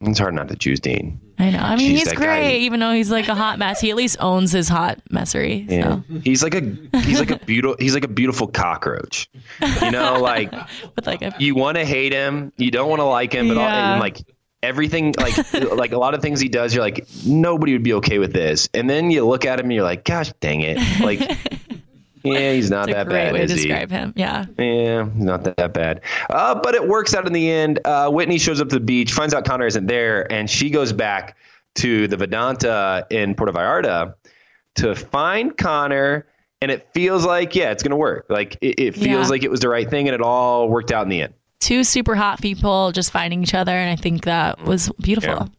It's hard not to choose Dean. I know. I mean, Jeez, he's great, guy- even though he's like a hot mess. He at least owns his hot messery. Yeah. So. He's like a he's like a beautiful he's like a beautiful cockroach. You know, like With like a you want to hate him, you don't want to like him, but all, and like everything like like a lot of things he does, you're like nobody would be okay with this, and then you look at him and you're like, gosh dang it, like yeah, he's not that great bad, way to he? describe him. Yeah. Yeah, not that, bad. Uh, but it works out in the end. Uh, Whitney shows up to the beach, finds out Connor isn't there, and she goes back to the Vedanta in Puerto Vallarta to find Connor. And it feels like, yeah, it's going to work. Like it, it feels Yeah. like it was the right thing, and it all worked out in the end. Two super hot people just finding each other. And I think that was beautiful.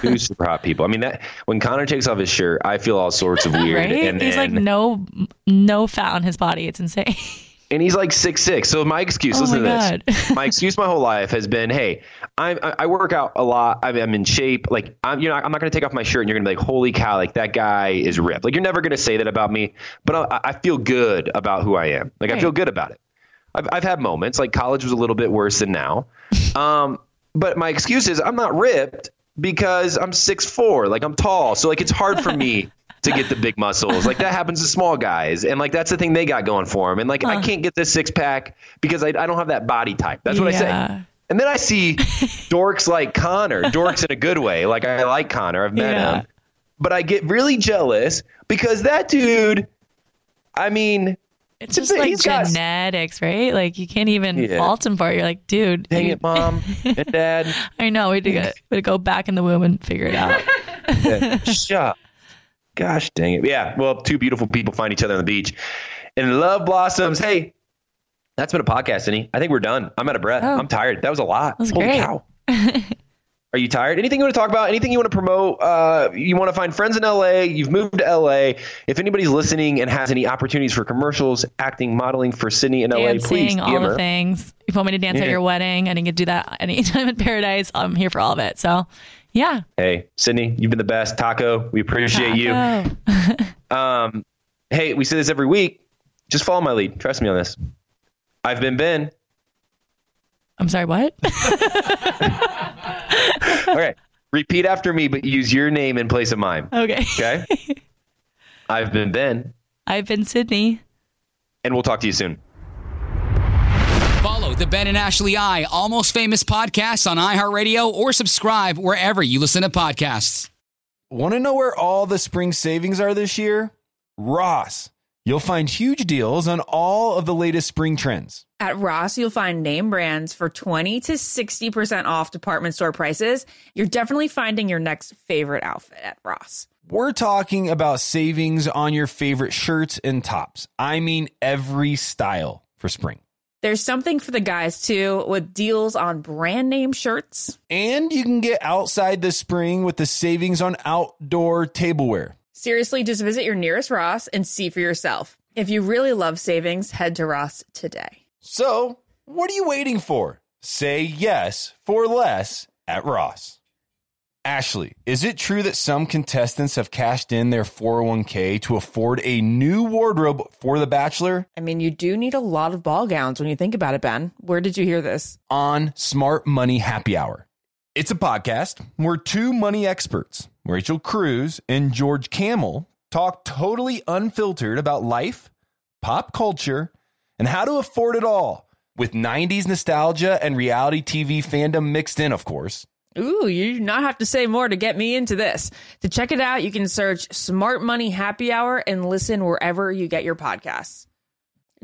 Two super hot people. I mean, that when Connor takes off his shirt, I feel all sorts of weird. Right? And he's like no no fat on his body. It's insane. and he's like six six. So my excuse, Oh listen my to this. My excuse my whole life has been, hey, I'm, I work out a lot. I'm, I'm in shape. Like I'm, you know, I'm not going to take off my shirt and you're going to be like, holy cow, like that guy is ripped. Like you're never going to say that about me, but I, I feel good about who I am. Like I feel good about it. I've, I've had moments like college was a little bit worse than now. Um, but my excuse is I'm not ripped because I'm six four. Like I'm tall. So like it's hard for me to get the big muscles. Like that happens to small guys. And like that's the thing they got going for them. And like I can't get this six pack because I, I don't have that body type. That's what I Yeah. say. And then I see dorks like Connor, dorks in a good way. Like I like Connor. I've met Yeah. him. But I get really jealous because that dude, I mean, It's just like He's got- genetics, right? Like you can't even Yeah. fault him for it. You're like, dude, dang you- it, mom and dad. I know. We to, go, go back in the womb and figure it out. Yeah, Shut. Gosh dang it. Yeah. Well, two beautiful people find each other on the beach and love blossoms. Hey, that's been a podcast, Sydney. I think we're done. I'm out of breath. Oh. I'm tired. That was a lot. was Holy great. cow. Are you tired? Anything you want to talk about? Anything you want to promote? Uh, you want to find friends in LA? You've moved to LA. If anybody's listening and has any opportunities for commercials, acting, modeling for Sydney in LA, please Dancing, all DM the things. If you want me to dance at your wedding, I didn't get to do that anytime in paradise. I'm here for all of it. So, yeah. Hey, Sydney, you've been the best. Taco, we appreciate you. Um, hey, we say this every week. Just follow my lead. Trust me on this. I've been Ben. I'm sorry, what? Okay. Repeat after me, but use your name in place of mine. okay. Okay. I've been Ben, I've been Sydney. and we'll talk to you soon. Follow the Ben and Ashley I Almost Famous podcast on iHeartRadio or subscribe wherever you listen to podcasts. Want to know where all the spring savings are this year? Ross. You'll find huge deals on all of the latest spring trends. At Ross, you'll find name brands for 20 to 60% off department store prices. You're definitely finding your next favorite outfit at Ross. We're talking about savings on your favorite shirts and tops. I mean, every style for spring. There's something for the guys too, with deals on brand name shirts. And you can get outside this spring with the savings on outdoor tableware. Seriously, just visit your nearest Ross and see for yourself. If you really love savings, head to Ross today. So, what are you waiting for? Say yes for less at Ross. Ashley, is it true that some contestants have cashed in their 401k to afford a new wardrobe for The Bachelor I mean, you do need a lot of ball gowns when you think about it, Ben. Where did you hear this? on Smart Money Happy Hour? It's a podcast where two money experts, Rachel Cruz and George Kamel, talk totally unfiltered about life, pop culture, and how to afford it all with 90s nostalgia and reality TV fandom mixed in, of course. Ooh, you do not have to say more to get me into this. To check it out, you can search Smart Money Happy Hour and listen wherever you get your podcasts.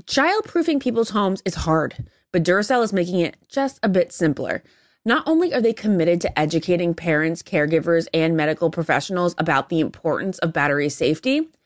Childproofing people's homes is hard, but Duracell is making it just a bit simpler. Not only are they committed to educating parents, caregivers, and medical professionals about the importance of battery safety,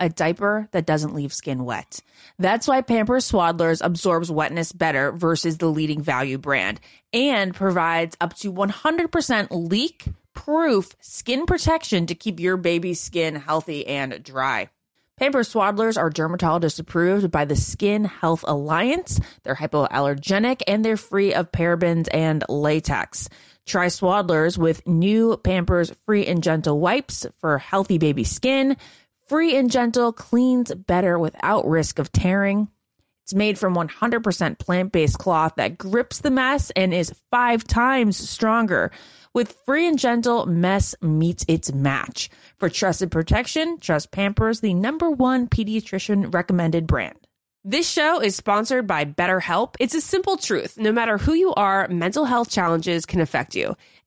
A diaper that doesn't leave skin wet. That's why Pampers Swaddlers absorbs wetness better versus the leading value brand and provides up to 100% leak proof skin protection to keep your baby's skin healthy and dry. Pampers Swaddlers are dermatologist approved by the Skin Health Alliance. They're hypoallergenic and they're free of parabens and latex. Try Swaddlers with new Pampers Free and Gentle wipes for healthy baby skin. Free and Gentle cleans better without risk of tearing. It's made from 100% plant based cloth that grips the mess and is five times stronger. With Free and Gentle, mess meets its match. For trusted protection, trust Pampers, the number one pediatrician recommended brand. This show is sponsored by BetterHelp. It's a simple truth. No matter who you are, mental health challenges can affect you,